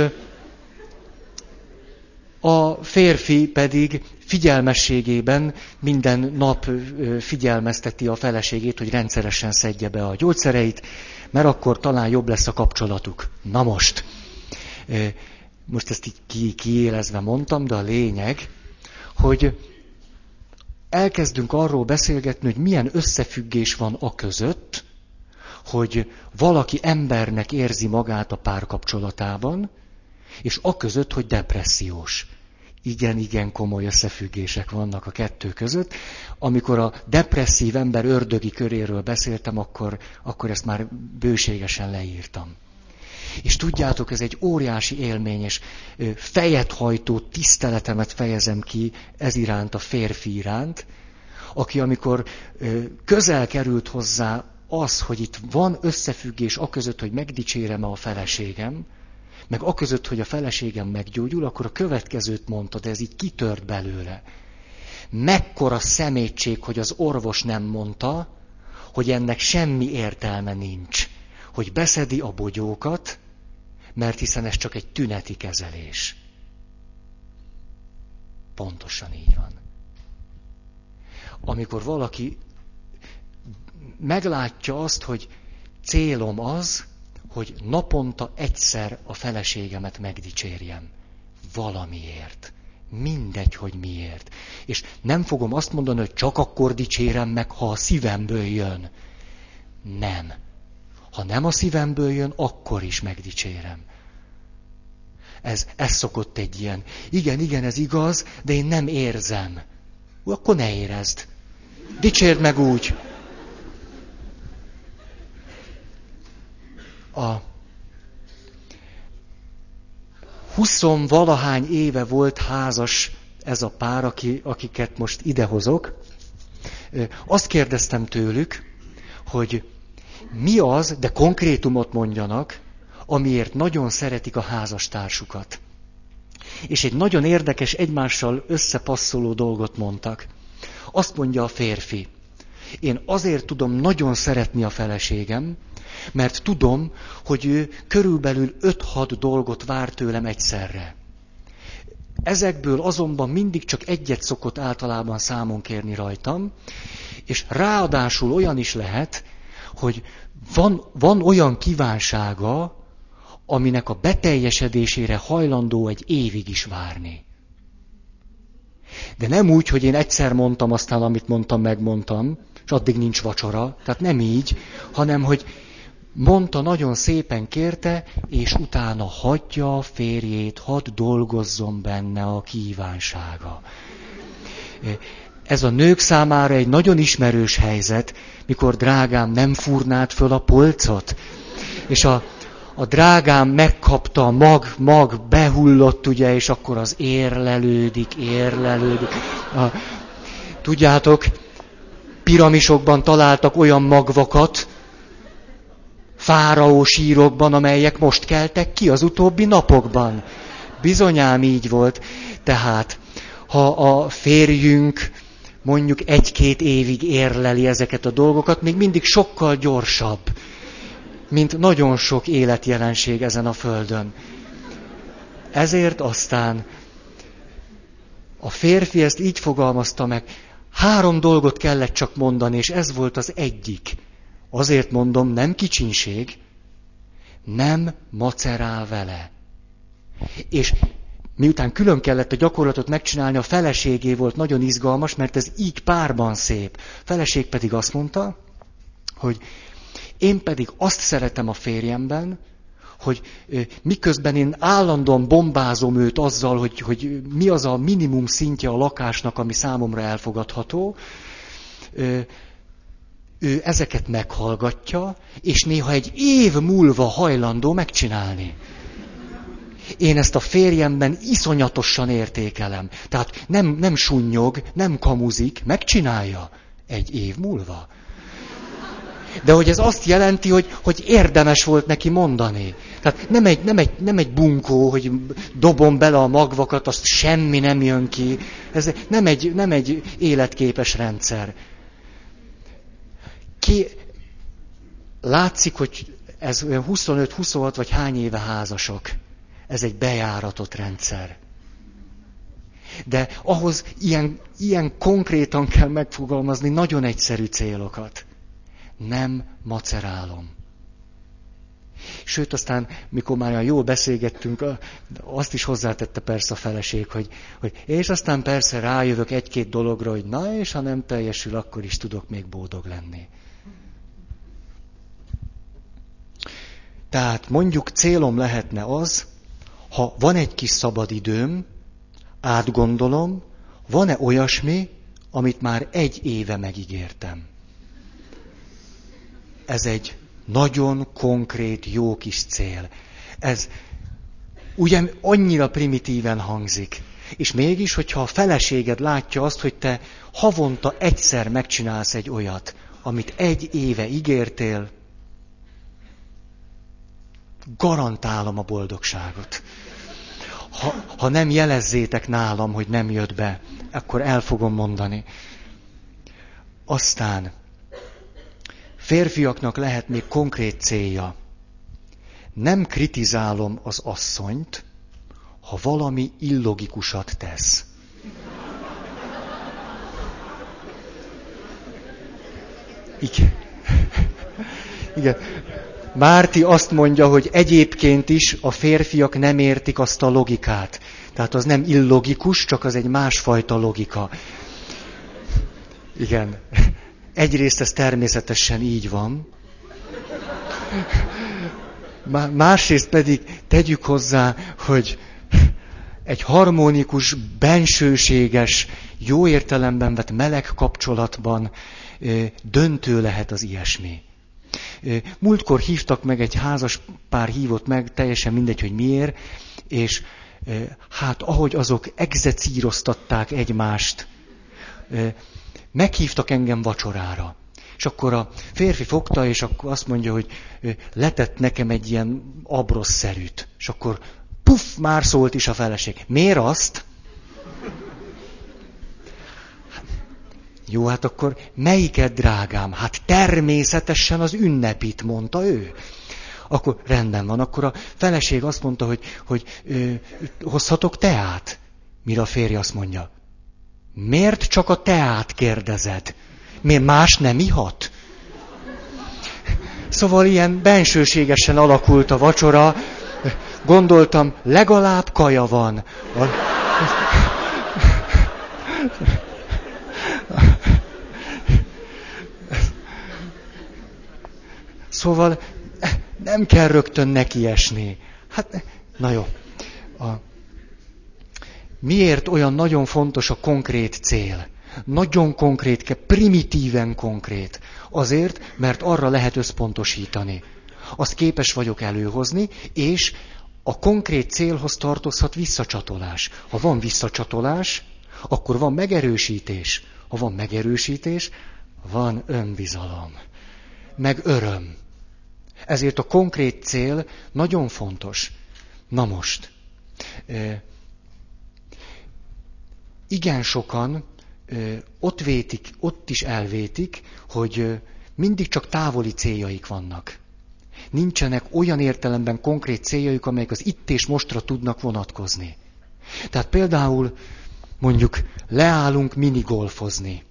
a férfi pedig figyelmességében minden nap figyelmezteti a feleségét, hogy rendszeresen szedje be a gyógyszereit, mert akkor talán jobb lesz a kapcsolatuk. Na most, most ezt így ki, kiélezve mondtam, de a lényeg, hogy elkezdünk arról beszélgetni, hogy milyen összefüggés van a között, hogy valaki embernek érzi magát a párkapcsolatában, és a között, hogy depressziós. Igen, igen komoly összefüggések vannak a kettő között. Amikor a depresszív ember ördögi köréről beszéltem, akkor, akkor ezt már bőségesen leírtam. És tudjátok, ez egy óriási élmény, és fejet hajtó tiszteletemet fejezem ki ez iránt, a férfi iránt, aki amikor közel került hozzá az, hogy itt van összefüggés a között, hogy megdicsérem-e a feleségem, meg a között, hogy a feleségem meggyógyul, akkor a következőt mondta, de ez így kitört belőle. Mekkora szemétség, hogy az orvos nem mondta, hogy ennek semmi értelme nincs, hogy beszedi a bogyókat, mert hiszen ez csak egy tüneti kezelés. Pontosan így van. Amikor valaki meglátja azt, hogy célom az, hogy naponta egyszer a feleségemet megdicsérjem. Valamiért. Mindegy, hogy miért. És nem fogom azt mondani, hogy csak akkor dicsérem meg, ha a szívemből jön. Nem. Ha nem a szívemből jön, akkor is megdicsérem. Ez, ez szokott egy ilyen. Igen, igen, ez igaz, de én nem érzem. Akkor ne érezd. Dicsérd meg úgy. A huszonvalahány éve volt házas ez a pár, aki, akiket most idehozok. Azt kérdeztem tőlük, hogy mi az, de konkrétumot mondjanak, amiért nagyon szeretik a házastársukat. És egy nagyon érdekes, egymással összepasszoló dolgot mondtak. Azt mondja a férfi, én azért tudom nagyon szeretni a feleségem, mert tudom, hogy ő körülbelül 5-6 dolgot vár tőlem egyszerre. Ezekből azonban mindig csak egyet szokott általában számon kérni rajtam, és ráadásul olyan is lehet, hogy van, van olyan kívánsága, aminek a beteljesedésére hajlandó egy évig is várni. De nem úgy, hogy én egyszer mondtam, aztán amit mondtam, megmondtam, és addig nincs vacsora. Tehát nem így, hanem hogy mondta, nagyon szépen kérte, és utána hagyja a férjét, hadd dolgozzon benne a kívánsága. Ez a nők számára egy nagyon ismerős helyzet, mikor drágám nem furnád föl a polcot, és a, a drágám megkapta mag, mag, behullott, ugye, és akkor az érlelődik, érlelődik. A, tudjátok, piramisokban találtak olyan magvakat, fáraó sírokban, amelyek most keltek ki az utóbbi napokban. Bizonyám így volt. Tehát, ha a férjünk mondjuk egy-két évig érleli ezeket a dolgokat, még mindig sokkal gyorsabb, mint nagyon sok életjelenség ezen a földön. Ezért aztán a férfi ezt így fogalmazta meg, három dolgot kellett csak mondani, és ez volt az egyik. Azért mondom, nem kicsinség, nem macerál vele. És miután külön kellett a gyakorlatot megcsinálni, a feleségé volt nagyon izgalmas, mert ez így párban szép. A feleség pedig azt mondta, hogy én pedig azt szeretem a férjemben, hogy miközben én állandóan bombázom őt azzal, hogy, hogy mi az a minimum szintje a lakásnak, ami számomra elfogadható, ő ezeket meghallgatja, és néha egy év múlva hajlandó megcsinálni. Én ezt a férjemben iszonyatosan értékelem. Tehát nem, nem sunnyog, nem kamuzik, megcsinálja egy év múlva. De hogy ez azt jelenti, hogy, hogy érdemes volt neki mondani. Tehát nem egy, nem, egy, nem egy bunkó, hogy dobom bele a magvakat, azt semmi nem jön ki. Ez nem egy, nem egy életképes rendszer. Ki, látszik, hogy ez 25-26 vagy hány éve házasok. Ez egy bejáratott rendszer. De ahhoz ilyen, ilyen konkrétan kell megfogalmazni nagyon egyszerű célokat. Nem macerálom. Sőt, aztán, mikor már olyan jól beszélgettünk, azt is hozzátette persze a feleség, hogy, hogy és aztán persze rájövök egy-két dologra, hogy na, és ha nem teljesül, akkor is tudok még boldog lenni. Tehát mondjuk célom lehetne az, ha van egy kis szabadidőm, átgondolom, van-e olyasmi, amit már egy éve megígértem. Ez egy nagyon konkrét, jó kis cél. Ez ugye annyira primitíven hangzik. És mégis, hogyha a feleséged látja azt, hogy te havonta egyszer megcsinálsz egy olyat, amit egy éve ígértél, garantálom a boldogságot. Ha, ha nem jelezzétek nálam, hogy nem jött be, akkor el fogom mondani. Aztán férfiaknak lehet még konkrét célja. Nem kritizálom az asszonyt, ha valami illogikusat tesz. Igen. Igen. Márti azt mondja, hogy egyébként is a férfiak nem értik azt a logikát. Tehát az nem illogikus, csak az egy másfajta logika. Igen. Egyrészt ez természetesen így van. Másrészt pedig tegyük hozzá, hogy egy harmonikus, bensőséges, jó értelemben vett meleg kapcsolatban döntő lehet az ilyesmi. Múltkor hívtak meg, egy házas pár hívott meg, teljesen mindegy, hogy miért, és hát ahogy azok egzecíroztatták egymást, meghívtak engem vacsorára. És akkor a férfi fogta, és akkor azt mondja, hogy letett nekem egy ilyen abroszszerűt. És akkor puff, már szólt is a feleség. Miért azt? Jó, hát akkor melyiket, drágám? Hát természetesen az ünnepit, mondta ő. Akkor rendben van, akkor a feleség azt mondta, hogy, hogy ö, hozhatok teát? Mire a férj azt mondja, miért csak a teát kérdezed? Miért más nem ihat? Szóval ilyen bensőségesen alakult a vacsora. Gondoltam, legalább kaja van. Szóval nem kell rögtön nekiesni. Hát, na jó. A, miért olyan nagyon fontos a konkrét cél? Nagyon konkrét, primitíven konkrét. Azért, mert arra lehet összpontosítani. Azt képes vagyok előhozni, és a konkrét célhoz tartozhat visszacsatolás. Ha van visszacsatolás, akkor van megerősítés. Ha van megerősítés, van önbizalom. Meg öröm. Ezért a konkrét cél nagyon fontos. Na most, Igen sokan ott vétik, ott is elvétik, hogy mindig csak távoli céljaik vannak. Nincsenek olyan értelemben konkrét céljaik, amelyek az itt és mostra tudnak vonatkozni. Tehát például mondjuk leállunk minigolfozni.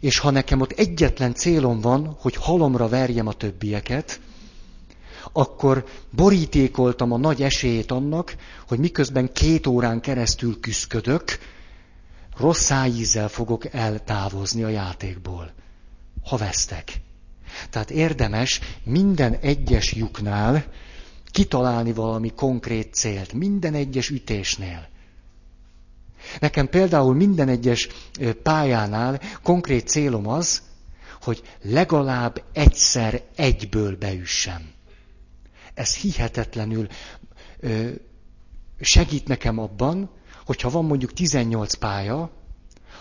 És ha nekem ott egyetlen célom van, hogy halomra verjem a többieket, akkor borítékoltam a nagy esélyét annak, hogy miközben két órán keresztül küszködök, rossz szájízzel fogok eltávozni a játékból, ha vesztek. Tehát érdemes minden egyes lyuknál kitalálni valami konkrét célt, minden egyes ütésnél. Nekem például minden egyes pályánál konkrét célom az, hogy legalább egyszer egyből beüssem. Ez hihetetlenül segít nekem abban, hogyha van mondjuk 18 pálya,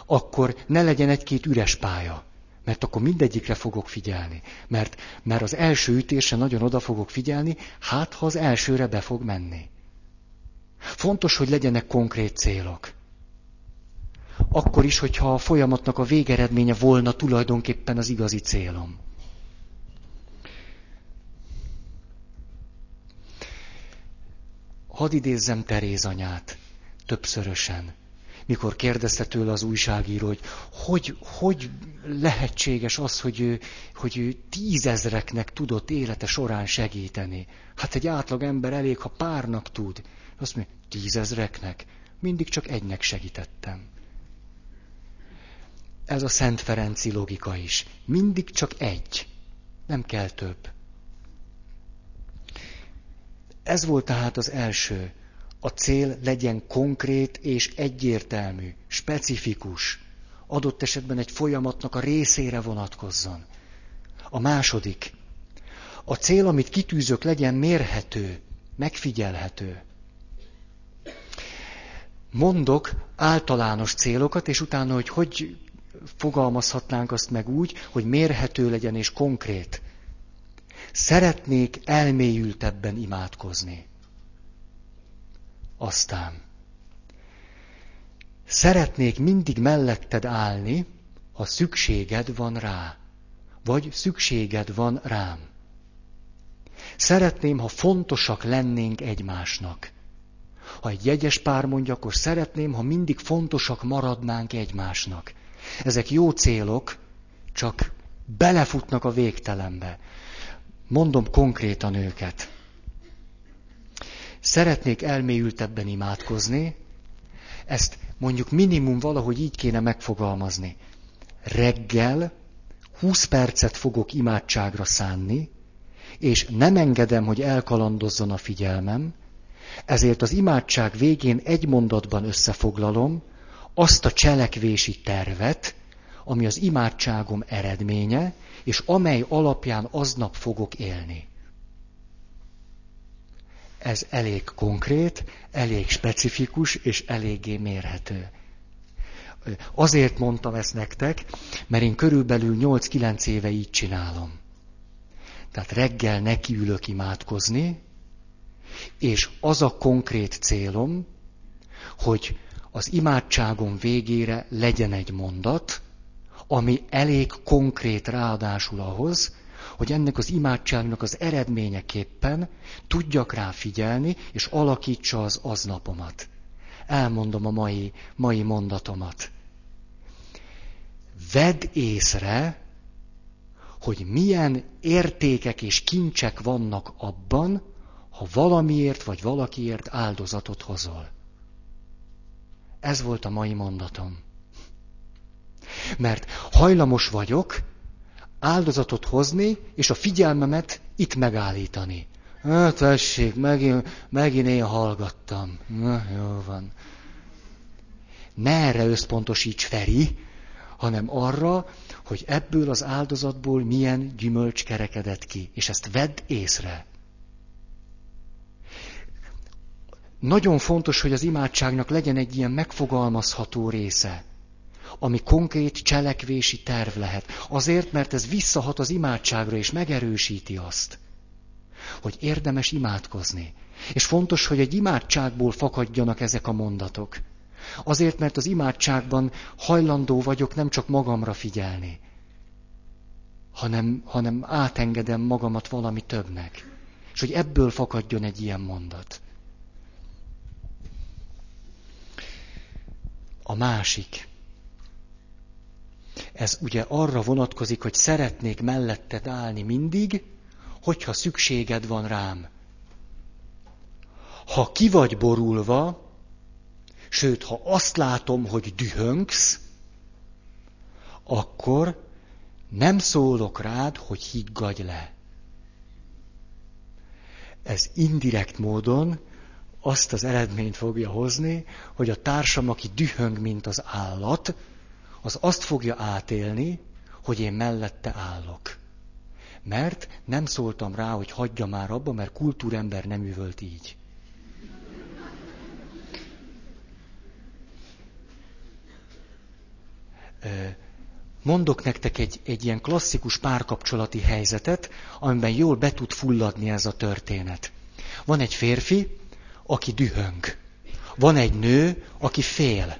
akkor ne legyen egy-két üres pálya. Mert akkor mindegyikre fogok figyelni. Mert, mert az első ütésre nagyon oda fogok figyelni, hát ha az elsőre be fog menni. Fontos, hogy legyenek konkrét célok. Akkor is, hogyha a folyamatnak a végeredménye volna tulajdonképpen az igazi célom. Hadd idézzem Teréz anyát többszörösen. Mikor kérdezte tőle az újságíró, hogy hogy, hogy lehetséges az, hogy ő, hogy ő tízezreknek tudott élete során segíteni. Hát egy átlag ember elég, ha párnak tud. Azt mondja, tízezreknek? Mindig csak egynek segítettem. Ez a Szent Ferenci logika is. Mindig csak egy. Nem kell több. Ez volt tehát az első a cél legyen konkrét és egyértelmű, specifikus, adott esetben egy folyamatnak a részére vonatkozzon. A második, a cél, amit kitűzök, legyen mérhető, megfigyelhető. Mondok általános célokat, és utána, hogy hogy fogalmazhatnánk azt meg úgy, hogy mérhető legyen és konkrét. Szeretnék elmélyültebben imádkozni. Aztán szeretnék mindig melletted állni, ha szükséged van rá, vagy szükséged van rám. Szeretném, ha fontosak lennénk egymásnak. Ha egy jegyes pár mondja, akkor szeretném, ha mindig fontosak maradnánk egymásnak. Ezek jó célok, csak belefutnak a végtelenbe. Mondom konkrétan őket szeretnék elmélyültebben imádkozni, ezt mondjuk minimum valahogy így kéne megfogalmazni. Reggel 20 percet fogok imádságra szánni, és nem engedem, hogy elkalandozzon a figyelmem, ezért az imádság végén egy mondatban összefoglalom azt a cselekvési tervet, ami az imádságom eredménye, és amely alapján aznap fogok élni. Ez elég konkrét, elég specifikus és eléggé mérhető. Azért mondtam ezt nektek, mert én körülbelül 8-9 éve így csinálom. Tehát reggel nekiülök imádkozni, és az a konkrét célom, hogy az imádságom végére legyen egy mondat, ami elég konkrét ráadásul ahhoz, hogy ennek az imádságnak az eredményeképpen tudjak rá figyelni, és alakítsa az aznapomat. Elmondom a mai, mai mondatomat. Vedd észre, hogy milyen értékek és kincsek vannak abban, ha valamiért vagy valakiért áldozatot hozol. Ez volt a mai mondatom. Mert hajlamos vagyok áldozatot hozni, és a figyelmemet itt megállítani. Hát tessék, megint, megint én hallgattam. Na, jó van. Ne erre összpontosíts, Feri, hanem arra, hogy ebből az áldozatból milyen gyümölcs kerekedett ki, és ezt vedd észre. Nagyon fontos, hogy az imádságnak legyen egy ilyen megfogalmazható része ami konkrét cselekvési terv lehet. Azért, mert ez visszahat az imádságra, és megerősíti azt. hogy érdemes imádkozni. És fontos, hogy egy imádságból fakadjanak ezek a mondatok. Azért, mert az imádságban hajlandó vagyok nem csak magamra figyelni, hanem, hanem átengedem magamat valami többnek. És hogy ebből fakadjon egy ilyen mondat. A másik. Ez ugye arra vonatkozik, hogy szeretnék melletted állni mindig, hogyha szükséged van rám. Ha ki vagy borulva, sőt, ha azt látom, hogy dühöngsz, akkor nem szólok rád, hogy higgadj le. Ez indirekt módon azt az eredményt fogja hozni, hogy a társam, aki dühöng, mint az állat, az azt fogja átélni, hogy én mellette állok. Mert nem szóltam rá, hogy hagyja már abba, mert kultúrember nem üvölt így. Mondok nektek egy, egy ilyen klasszikus párkapcsolati helyzetet, amiben jól be tud fulladni ez a történet. Van egy férfi, aki dühöng. Van egy nő, aki fél.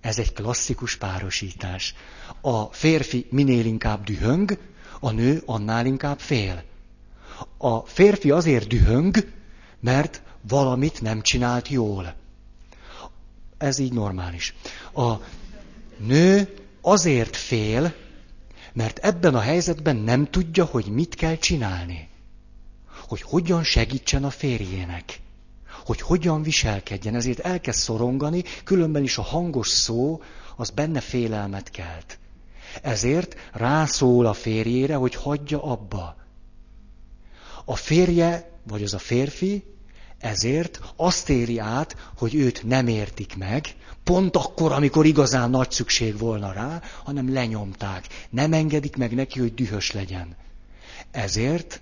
Ez egy klasszikus párosítás. A férfi minél inkább dühöng, a nő annál inkább fél. A férfi azért dühöng, mert valamit nem csinált jól. Ez így normális. A nő azért fél, mert ebben a helyzetben nem tudja, hogy mit kell csinálni. Hogy hogyan segítsen a férjének. Hogy hogyan viselkedjen. Ezért elkezd szorongani, különben is a hangos szó az benne félelmet kelt. Ezért rászól a férjére, hogy hagyja abba. A férje, vagy az a férfi, ezért azt éri át, hogy őt nem értik meg, pont akkor, amikor igazán nagy szükség volna rá, hanem lenyomták. Nem engedik meg neki, hogy dühös legyen. Ezért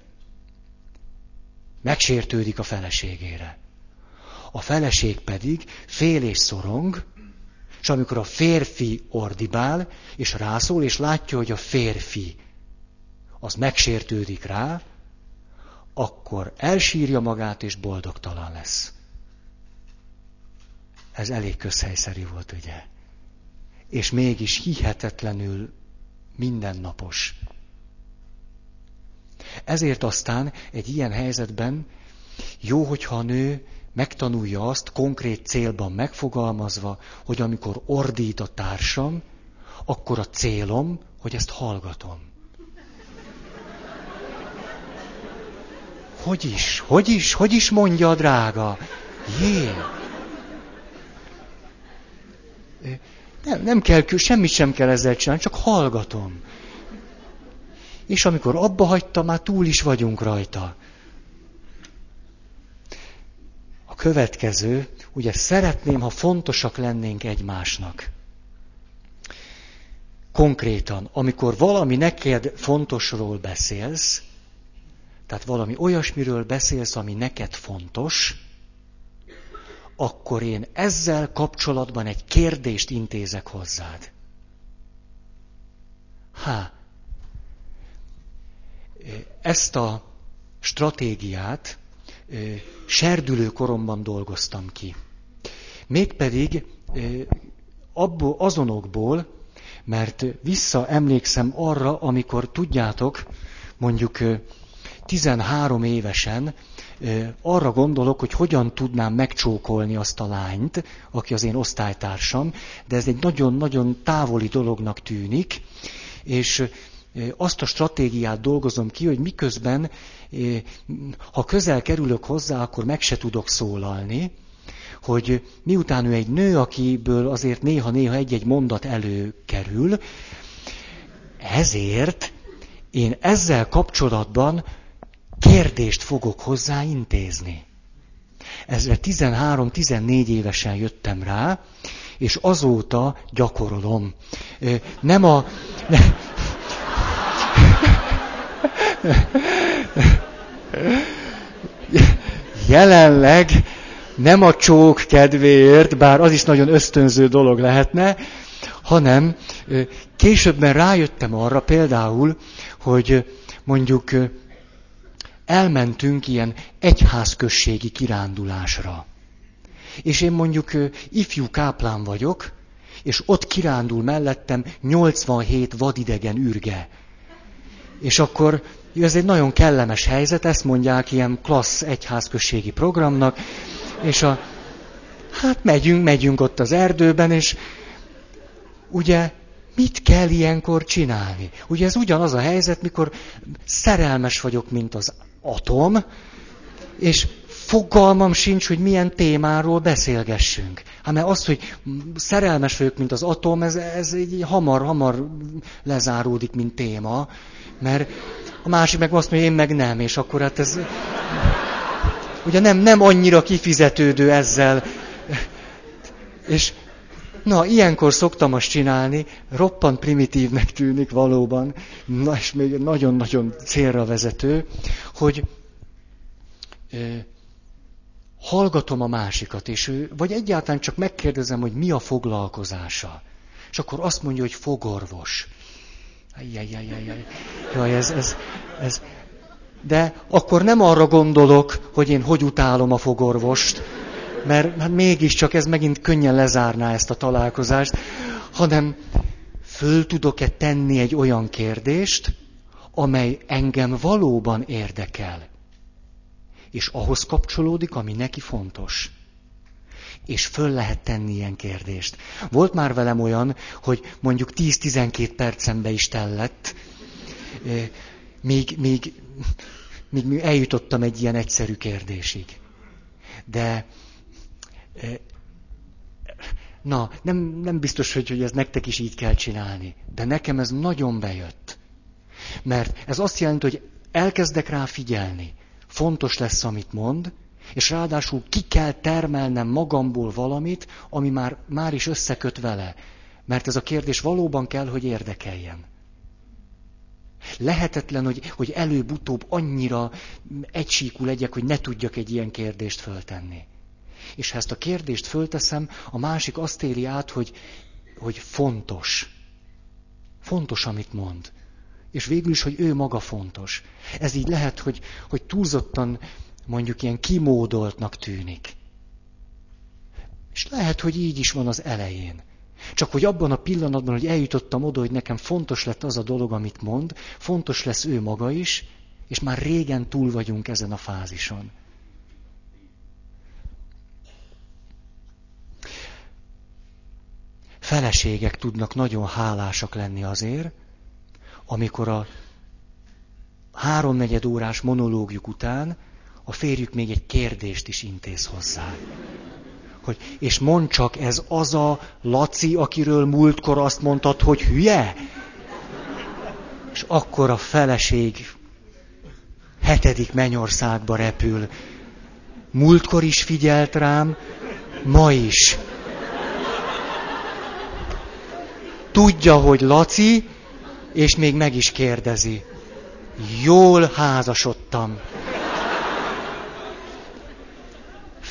megsértődik a feleségére. A feleség pedig fél és szorong, és amikor a férfi ordibál, és rászól, és látja, hogy a férfi az megsértődik rá, akkor elsírja magát, és boldogtalan lesz. Ez elég közhelyszerű volt, ugye? És mégis hihetetlenül mindennapos. Ezért aztán egy ilyen helyzetben jó, hogyha a nő megtanulja azt konkrét célban megfogalmazva, hogy amikor ordít a társam, akkor a célom, hogy ezt hallgatom. Hogy is, hogy is, hogy is mondja a drága? Jé! Nem, nem kell, semmit sem kell ezzel csinálni, csak hallgatom. És amikor abba hagyta, már túl is vagyunk rajta. A következő, ugye szeretném, ha fontosak lennénk egymásnak. Konkrétan, amikor valami neked fontosról beszélsz, tehát valami olyasmiről beszélsz, ami neked fontos, akkor én ezzel kapcsolatban egy kérdést intézek hozzád. Há, ezt a stratégiát serdülő koromban dolgoztam ki. Mégpedig abból, azonokból, mert visszaemlékszem arra, amikor tudjátok, mondjuk 13 évesen arra gondolok, hogy hogyan tudnám megcsókolni azt a lányt, aki az én osztálytársam, de ez egy nagyon-nagyon távoli dolognak tűnik, és azt a stratégiát dolgozom ki, hogy miközben, ha közel kerülök hozzá, akkor meg se tudok szólalni, hogy miután ő egy nő, akiből azért néha-néha egy-egy mondat előkerül, ezért én ezzel kapcsolatban kérdést fogok hozzá intézni. Ezre 13-14 évesen jöttem rá, és azóta gyakorolom. Nem a... Jelenleg nem a csók kedvéért, bár az is nagyon ösztönző dolog lehetne, hanem későbben rájöttem arra például, hogy mondjuk elmentünk ilyen egyházközségi kirándulásra. És én mondjuk ifjú káplán vagyok, és ott kirándul mellettem 87 vadidegen ürge. És akkor ez egy nagyon kellemes helyzet, ezt mondják ilyen klassz egyházközségi programnak, és a, hát megyünk, megyünk ott az erdőben, és ugye mit kell ilyenkor csinálni? Ugye ez ugyanaz a helyzet, mikor szerelmes vagyok, mint az atom, és fogalmam sincs, hogy milyen témáról beszélgessünk. Hát mert az, hogy szerelmes vagyok, mint az atom, ez, ez így hamar-hamar lezáródik, mint téma, mert a másik meg azt mondja, én meg nem, és akkor hát ez... Ugye nem, nem annyira kifizetődő ezzel. És na, ilyenkor szoktam azt csinálni, roppant primitívnek tűnik valóban, na, és még nagyon-nagyon célra vezető, hogy hallgatom a másikat, és ő, vagy egyáltalán csak megkérdezem, hogy mi a foglalkozása. És akkor azt mondja, hogy fogorvos. Ajjajajajaj. Jaj, ez, ez, ez. De akkor nem arra gondolok, hogy én hogy utálom a fogorvost, mert hát mégiscsak ez megint könnyen lezárná ezt a találkozást, hanem föl tudok-e tenni egy olyan kérdést, amely engem valóban érdekel és ahhoz kapcsolódik, ami neki fontos. És föl lehet tenni ilyen kérdést. Volt már velem olyan, hogy mondjuk 10-12 percembe is tellett, míg, míg, míg eljutottam egy ilyen egyszerű kérdésig. De na, nem, nem biztos, hogy, hogy ez nektek is így kell csinálni. De nekem ez nagyon bejött. Mert ez azt jelenti, hogy elkezdek rá figyelni fontos lesz, amit mond, és ráadásul ki kell termelnem magamból valamit, ami már, már is összeköt vele. Mert ez a kérdés valóban kell, hogy érdekeljen. Lehetetlen, hogy, hogy előbb-utóbb annyira egysíkú legyek, hogy ne tudjak egy ilyen kérdést föltenni. És ha ezt a kérdést fölteszem, a másik azt éli át, hogy, hogy fontos. Fontos, amit mond és végül is, hogy ő maga fontos. Ez így lehet, hogy, hogy túlzottan mondjuk ilyen kimódoltnak tűnik. És lehet, hogy így is van az elején. Csak hogy abban a pillanatban, hogy eljutottam oda, hogy nekem fontos lett az a dolog, amit mond, fontos lesz ő maga is, és már régen túl vagyunk ezen a fázison. Feleségek tudnak nagyon hálásak lenni azért, amikor a háromnegyed órás monológjuk után a férjük még egy kérdést is intéz hozzá. Hogy, és mond csak, ez az a Laci, akiről múltkor azt mondtad, hogy hülye? És akkor a feleség hetedik mennyországba repül. Múltkor is figyelt rám, ma is. Tudja, hogy Laci, és még meg is kérdezi. Jól házasodtam.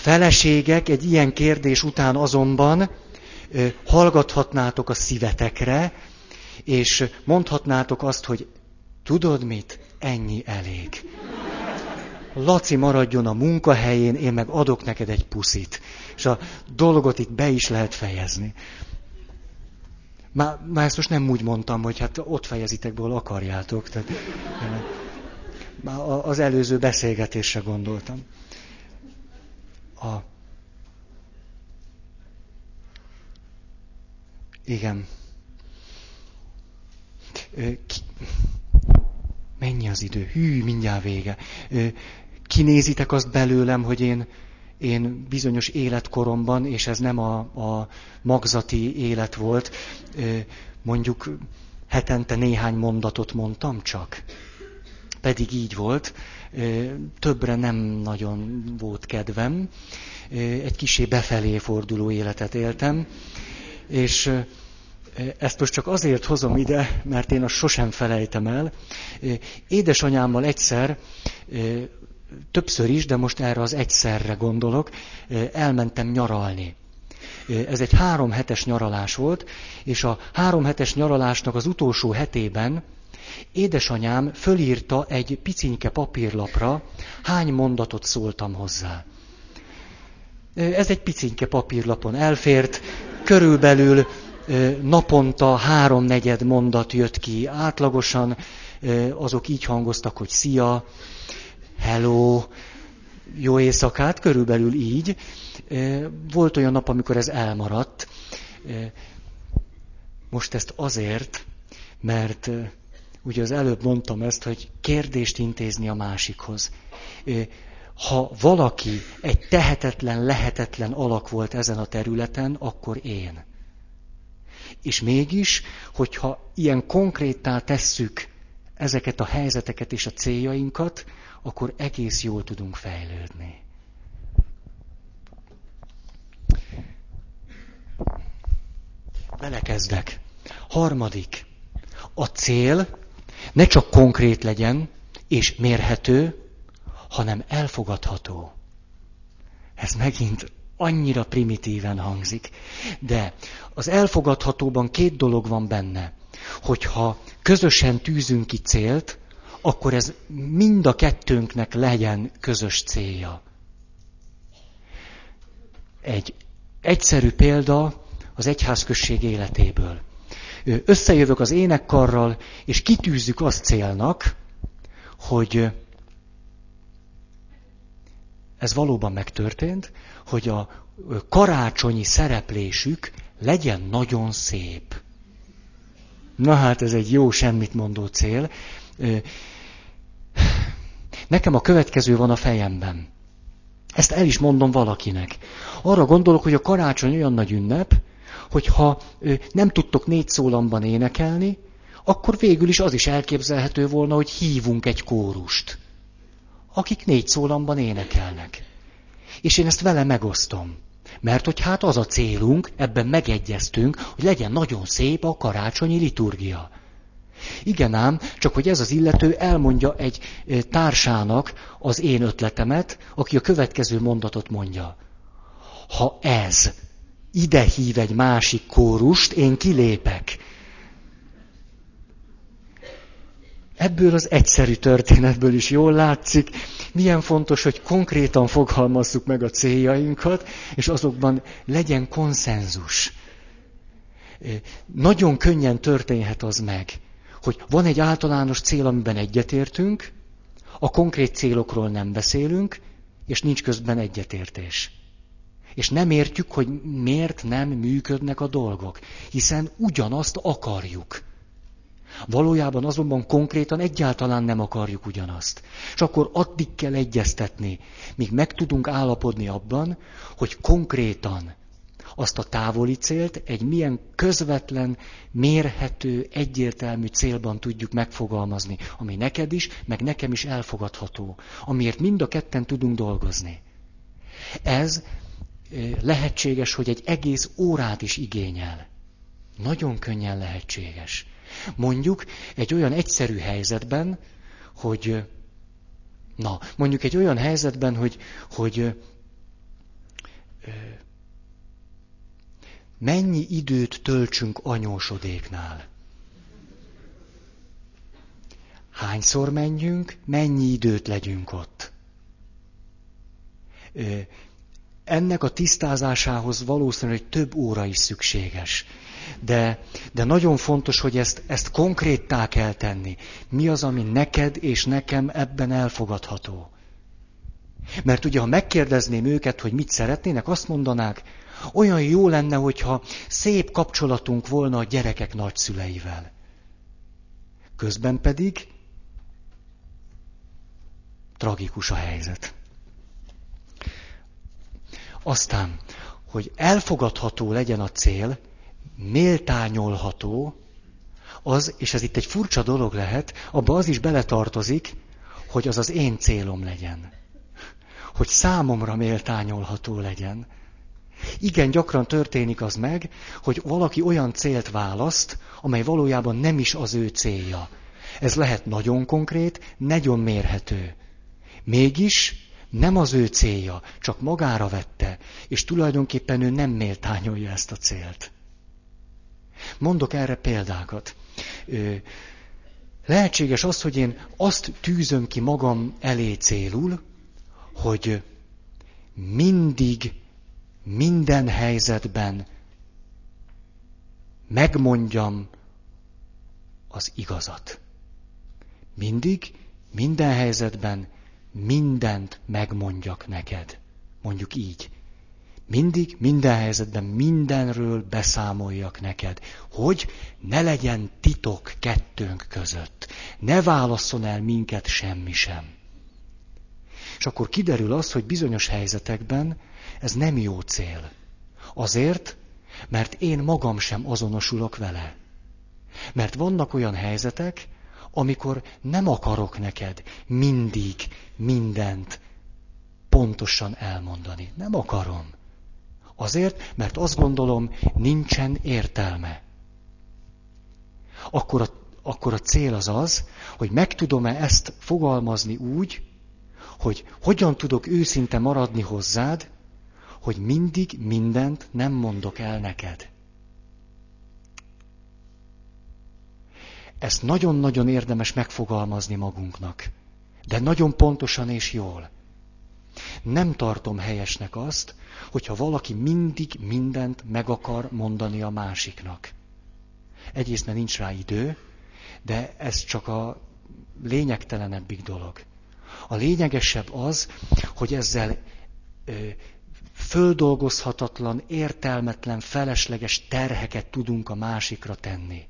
Feleségek egy ilyen kérdés után azonban hallgathatnátok a szívetekre, és mondhatnátok azt, hogy tudod mit, ennyi elég. Laci maradjon a munkahelyén, én meg adok neked egy puszit. És a dolgot itt be is lehet fejezni. Már, már ezt most nem úgy mondtam, hogy hát ott fejezitek be, akarjátok. Tehát, már az előző beszélgetésre gondoltam. A... Igen. Ki... Mennyi az idő? Hű, mindjárt vége. Kinézitek azt belőlem, hogy én én bizonyos életkoromban, és ez nem a, a magzati élet volt, mondjuk hetente néhány mondatot mondtam csak. Pedig így volt. Többre nem nagyon volt kedvem. Egy kisé befelé forduló életet éltem. És ezt most csak azért hozom ide, mert én azt sosem felejtem el. Édesanyámmal egyszer többször is, de most erre az egyszerre gondolok, elmentem nyaralni. Ez egy három hetes nyaralás volt, és a három hetes nyaralásnak az utolsó hetében Édesanyám fölírta egy picinke papírlapra, hány mondatot szóltam hozzá. Ez egy picinke papírlapon elfért, körülbelül naponta háromnegyed mondat jött ki átlagosan, azok így hangoztak, hogy szia, hello, jó éjszakát, körülbelül így. Volt olyan nap, amikor ez elmaradt. Most ezt azért, mert ugye az előbb mondtam ezt, hogy kérdést intézni a másikhoz. Ha valaki egy tehetetlen, lehetetlen alak volt ezen a területen, akkor én. És mégis, hogyha ilyen konkrétá tesszük ezeket a helyzeteket és a céljainkat, akkor egész jól tudunk fejlődni. Belekezdek. Harmadik. A cél ne csak konkrét legyen és mérhető, hanem elfogadható. Ez megint annyira primitíven hangzik. De az elfogadhatóban két dolog van benne. Hogyha közösen tűzünk ki célt, akkor ez mind a kettőnknek legyen közös célja. Egy egyszerű példa az egyházközség életéből. Összejövök az énekkarral, és kitűzzük azt célnak, hogy ez valóban megtörtént, hogy a karácsonyi szereplésük legyen nagyon szép. Na hát ez egy jó semmit mondó cél. Nekem a következő van a fejemben. Ezt el is mondom valakinek. Arra gondolok, hogy a karácsony olyan nagy ünnep, hogyha nem tudtok négy szólamban énekelni, akkor végül is az is elképzelhető volna, hogy hívunk egy kórust, akik négy szólamban énekelnek. És én ezt vele megosztom. Mert hogy hát az a célunk, ebben megegyeztünk, hogy legyen nagyon szép a karácsonyi liturgia. Igen ám, csak hogy ez az illető elmondja egy társának az én ötletemet, aki a következő mondatot mondja. Ha ez ide hív egy másik kórust, én kilépek. Ebből az egyszerű történetből is jól látszik, milyen fontos, hogy konkrétan fogalmazzuk meg a céljainkat, és azokban legyen konszenzus. Nagyon könnyen történhet az meg, hogy van egy általános cél, amiben egyetértünk, a konkrét célokról nem beszélünk, és nincs közben egyetértés. És nem értjük, hogy miért nem működnek a dolgok, hiszen ugyanazt akarjuk. Valójában azonban konkrétan egyáltalán nem akarjuk ugyanazt. És akkor addig kell egyeztetni, míg meg tudunk állapodni abban, hogy konkrétan azt a távoli célt egy milyen közvetlen, mérhető, egyértelmű célban tudjuk megfogalmazni, ami neked is, meg nekem is elfogadható, amiért mind a ketten tudunk dolgozni. Ez lehetséges, hogy egy egész órát is igényel. Nagyon könnyen lehetséges. Mondjuk egy olyan egyszerű helyzetben, hogy na, mondjuk egy olyan helyzetben, hogy, hogy mennyi időt töltsünk anyósodéknál. Hányszor menjünk, mennyi időt legyünk ott. Ennek a tisztázásához valószínűleg több óra is szükséges. De, de nagyon fontos, hogy ezt, ezt konkréttá kell tenni. Mi az, ami neked és nekem ebben elfogadható. Mert ugye, ha megkérdezném őket, hogy mit szeretnének, azt mondanák, olyan jó lenne, hogyha szép kapcsolatunk volna a gyerekek nagyszüleivel. Közben pedig tragikus a helyzet. Aztán, hogy elfogadható legyen a cél, méltányolható, az, és ez itt egy furcsa dolog lehet, abba az is beletartozik, hogy az az én célom legyen. Hogy számomra méltányolható legyen. Igen, gyakran történik az meg, hogy valaki olyan célt választ, amely valójában nem is az ő célja. Ez lehet nagyon konkrét, nagyon mérhető. Mégis nem az ő célja, csak magára vette, és tulajdonképpen ő nem méltányolja ezt a célt. Mondok erre példákat. Lehetséges az, hogy én azt tűzöm ki magam elé célul, hogy mindig, minden helyzetben megmondjam az igazat. Mindig, minden helyzetben mindent megmondjak neked. Mondjuk így. Mindig, minden helyzetben mindenről beszámoljak neked, hogy ne legyen titok kettőnk között. Ne válasszon el minket semmi sem. És akkor kiderül az, hogy bizonyos helyzetekben ez nem jó cél. Azért, mert én magam sem azonosulok vele. Mert vannak olyan helyzetek, amikor nem akarok neked mindig mindent pontosan elmondani. Nem akarom. Azért, mert azt gondolom, nincsen értelme. Akkor a, akkor a cél az az, hogy meg tudom-e ezt fogalmazni úgy, hogy hogyan tudok őszinte maradni hozzád, hogy mindig mindent nem mondok el neked. Ezt nagyon-nagyon érdemes megfogalmazni magunknak, de nagyon pontosan és jól. Nem tartom helyesnek azt, hogyha valaki mindig mindent meg akar mondani a másiknak. Egyrészt, mert nincs rá idő, de ez csak a lényegtelenebbik dolog. A lényegesebb az, hogy ezzel ö, földolgozhatatlan, értelmetlen, felesleges terheket tudunk a másikra tenni.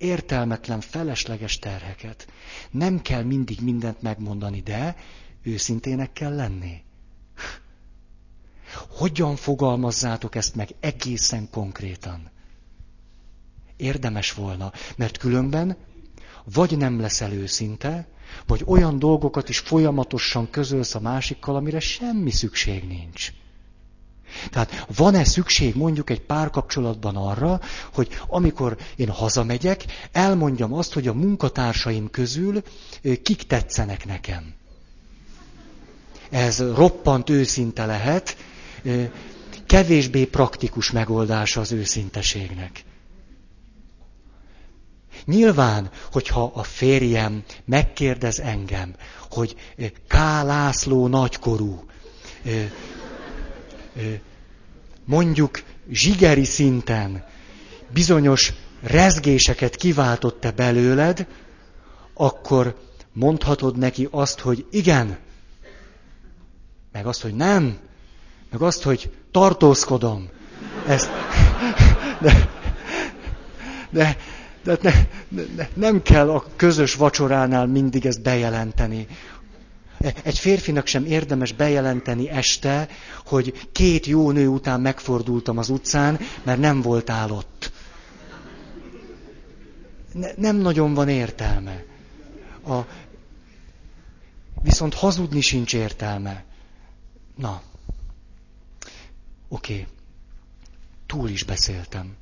Értelmetlen, felesleges terheket. Nem kell mindig mindent megmondani, de őszintének kell lenni. Hogyan fogalmazzátok ezt meg egészen konkrétan? Érdemes volna, mert különben vagy nem leszel őszinte, vagy olyan dolgokat is folyamatosan közölsz a másikkal, amire semmi szükség nincs. Tehát van-e szükség mondjuk egy párkapcsolatban arra, hogy amikor én hazamegyek, elmondjam azt, hogy a munkatársaim közül kik tetszenek nekem. Ez roppant őszinte lehet, kevésbé praktikus megoldása az őszinteségnek. Nyilván, hogyha a férjem megkérdez engem, hogy K. László nagykorú, mondjuk zsigeri szinten bizonyos rezgéseket kiváltott-e belőled, akkor mondhatod neki azt, hogy igen, meg azt, hogy nem, meg azt, hogy tartózkodom. Ezt, de, de, de ne, ne, nem kell a közös vacsoránál mindig ezt bejelenteni. Egy férfinak sem érdemes bejelenteni este, hogy két jó nő után megfordultam az utcán, mert nem voltál ott. Ne, nem nagyon van értelme. A, viszont hazudni sincs értelme. Na, oké, okay. túl is beszéltem.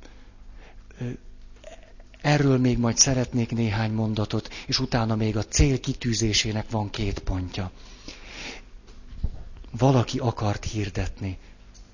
Erről még majd szeretnék néhány mondatot, és utána még a cél kitűzésének van két pontja. Valaki akart hirdetni.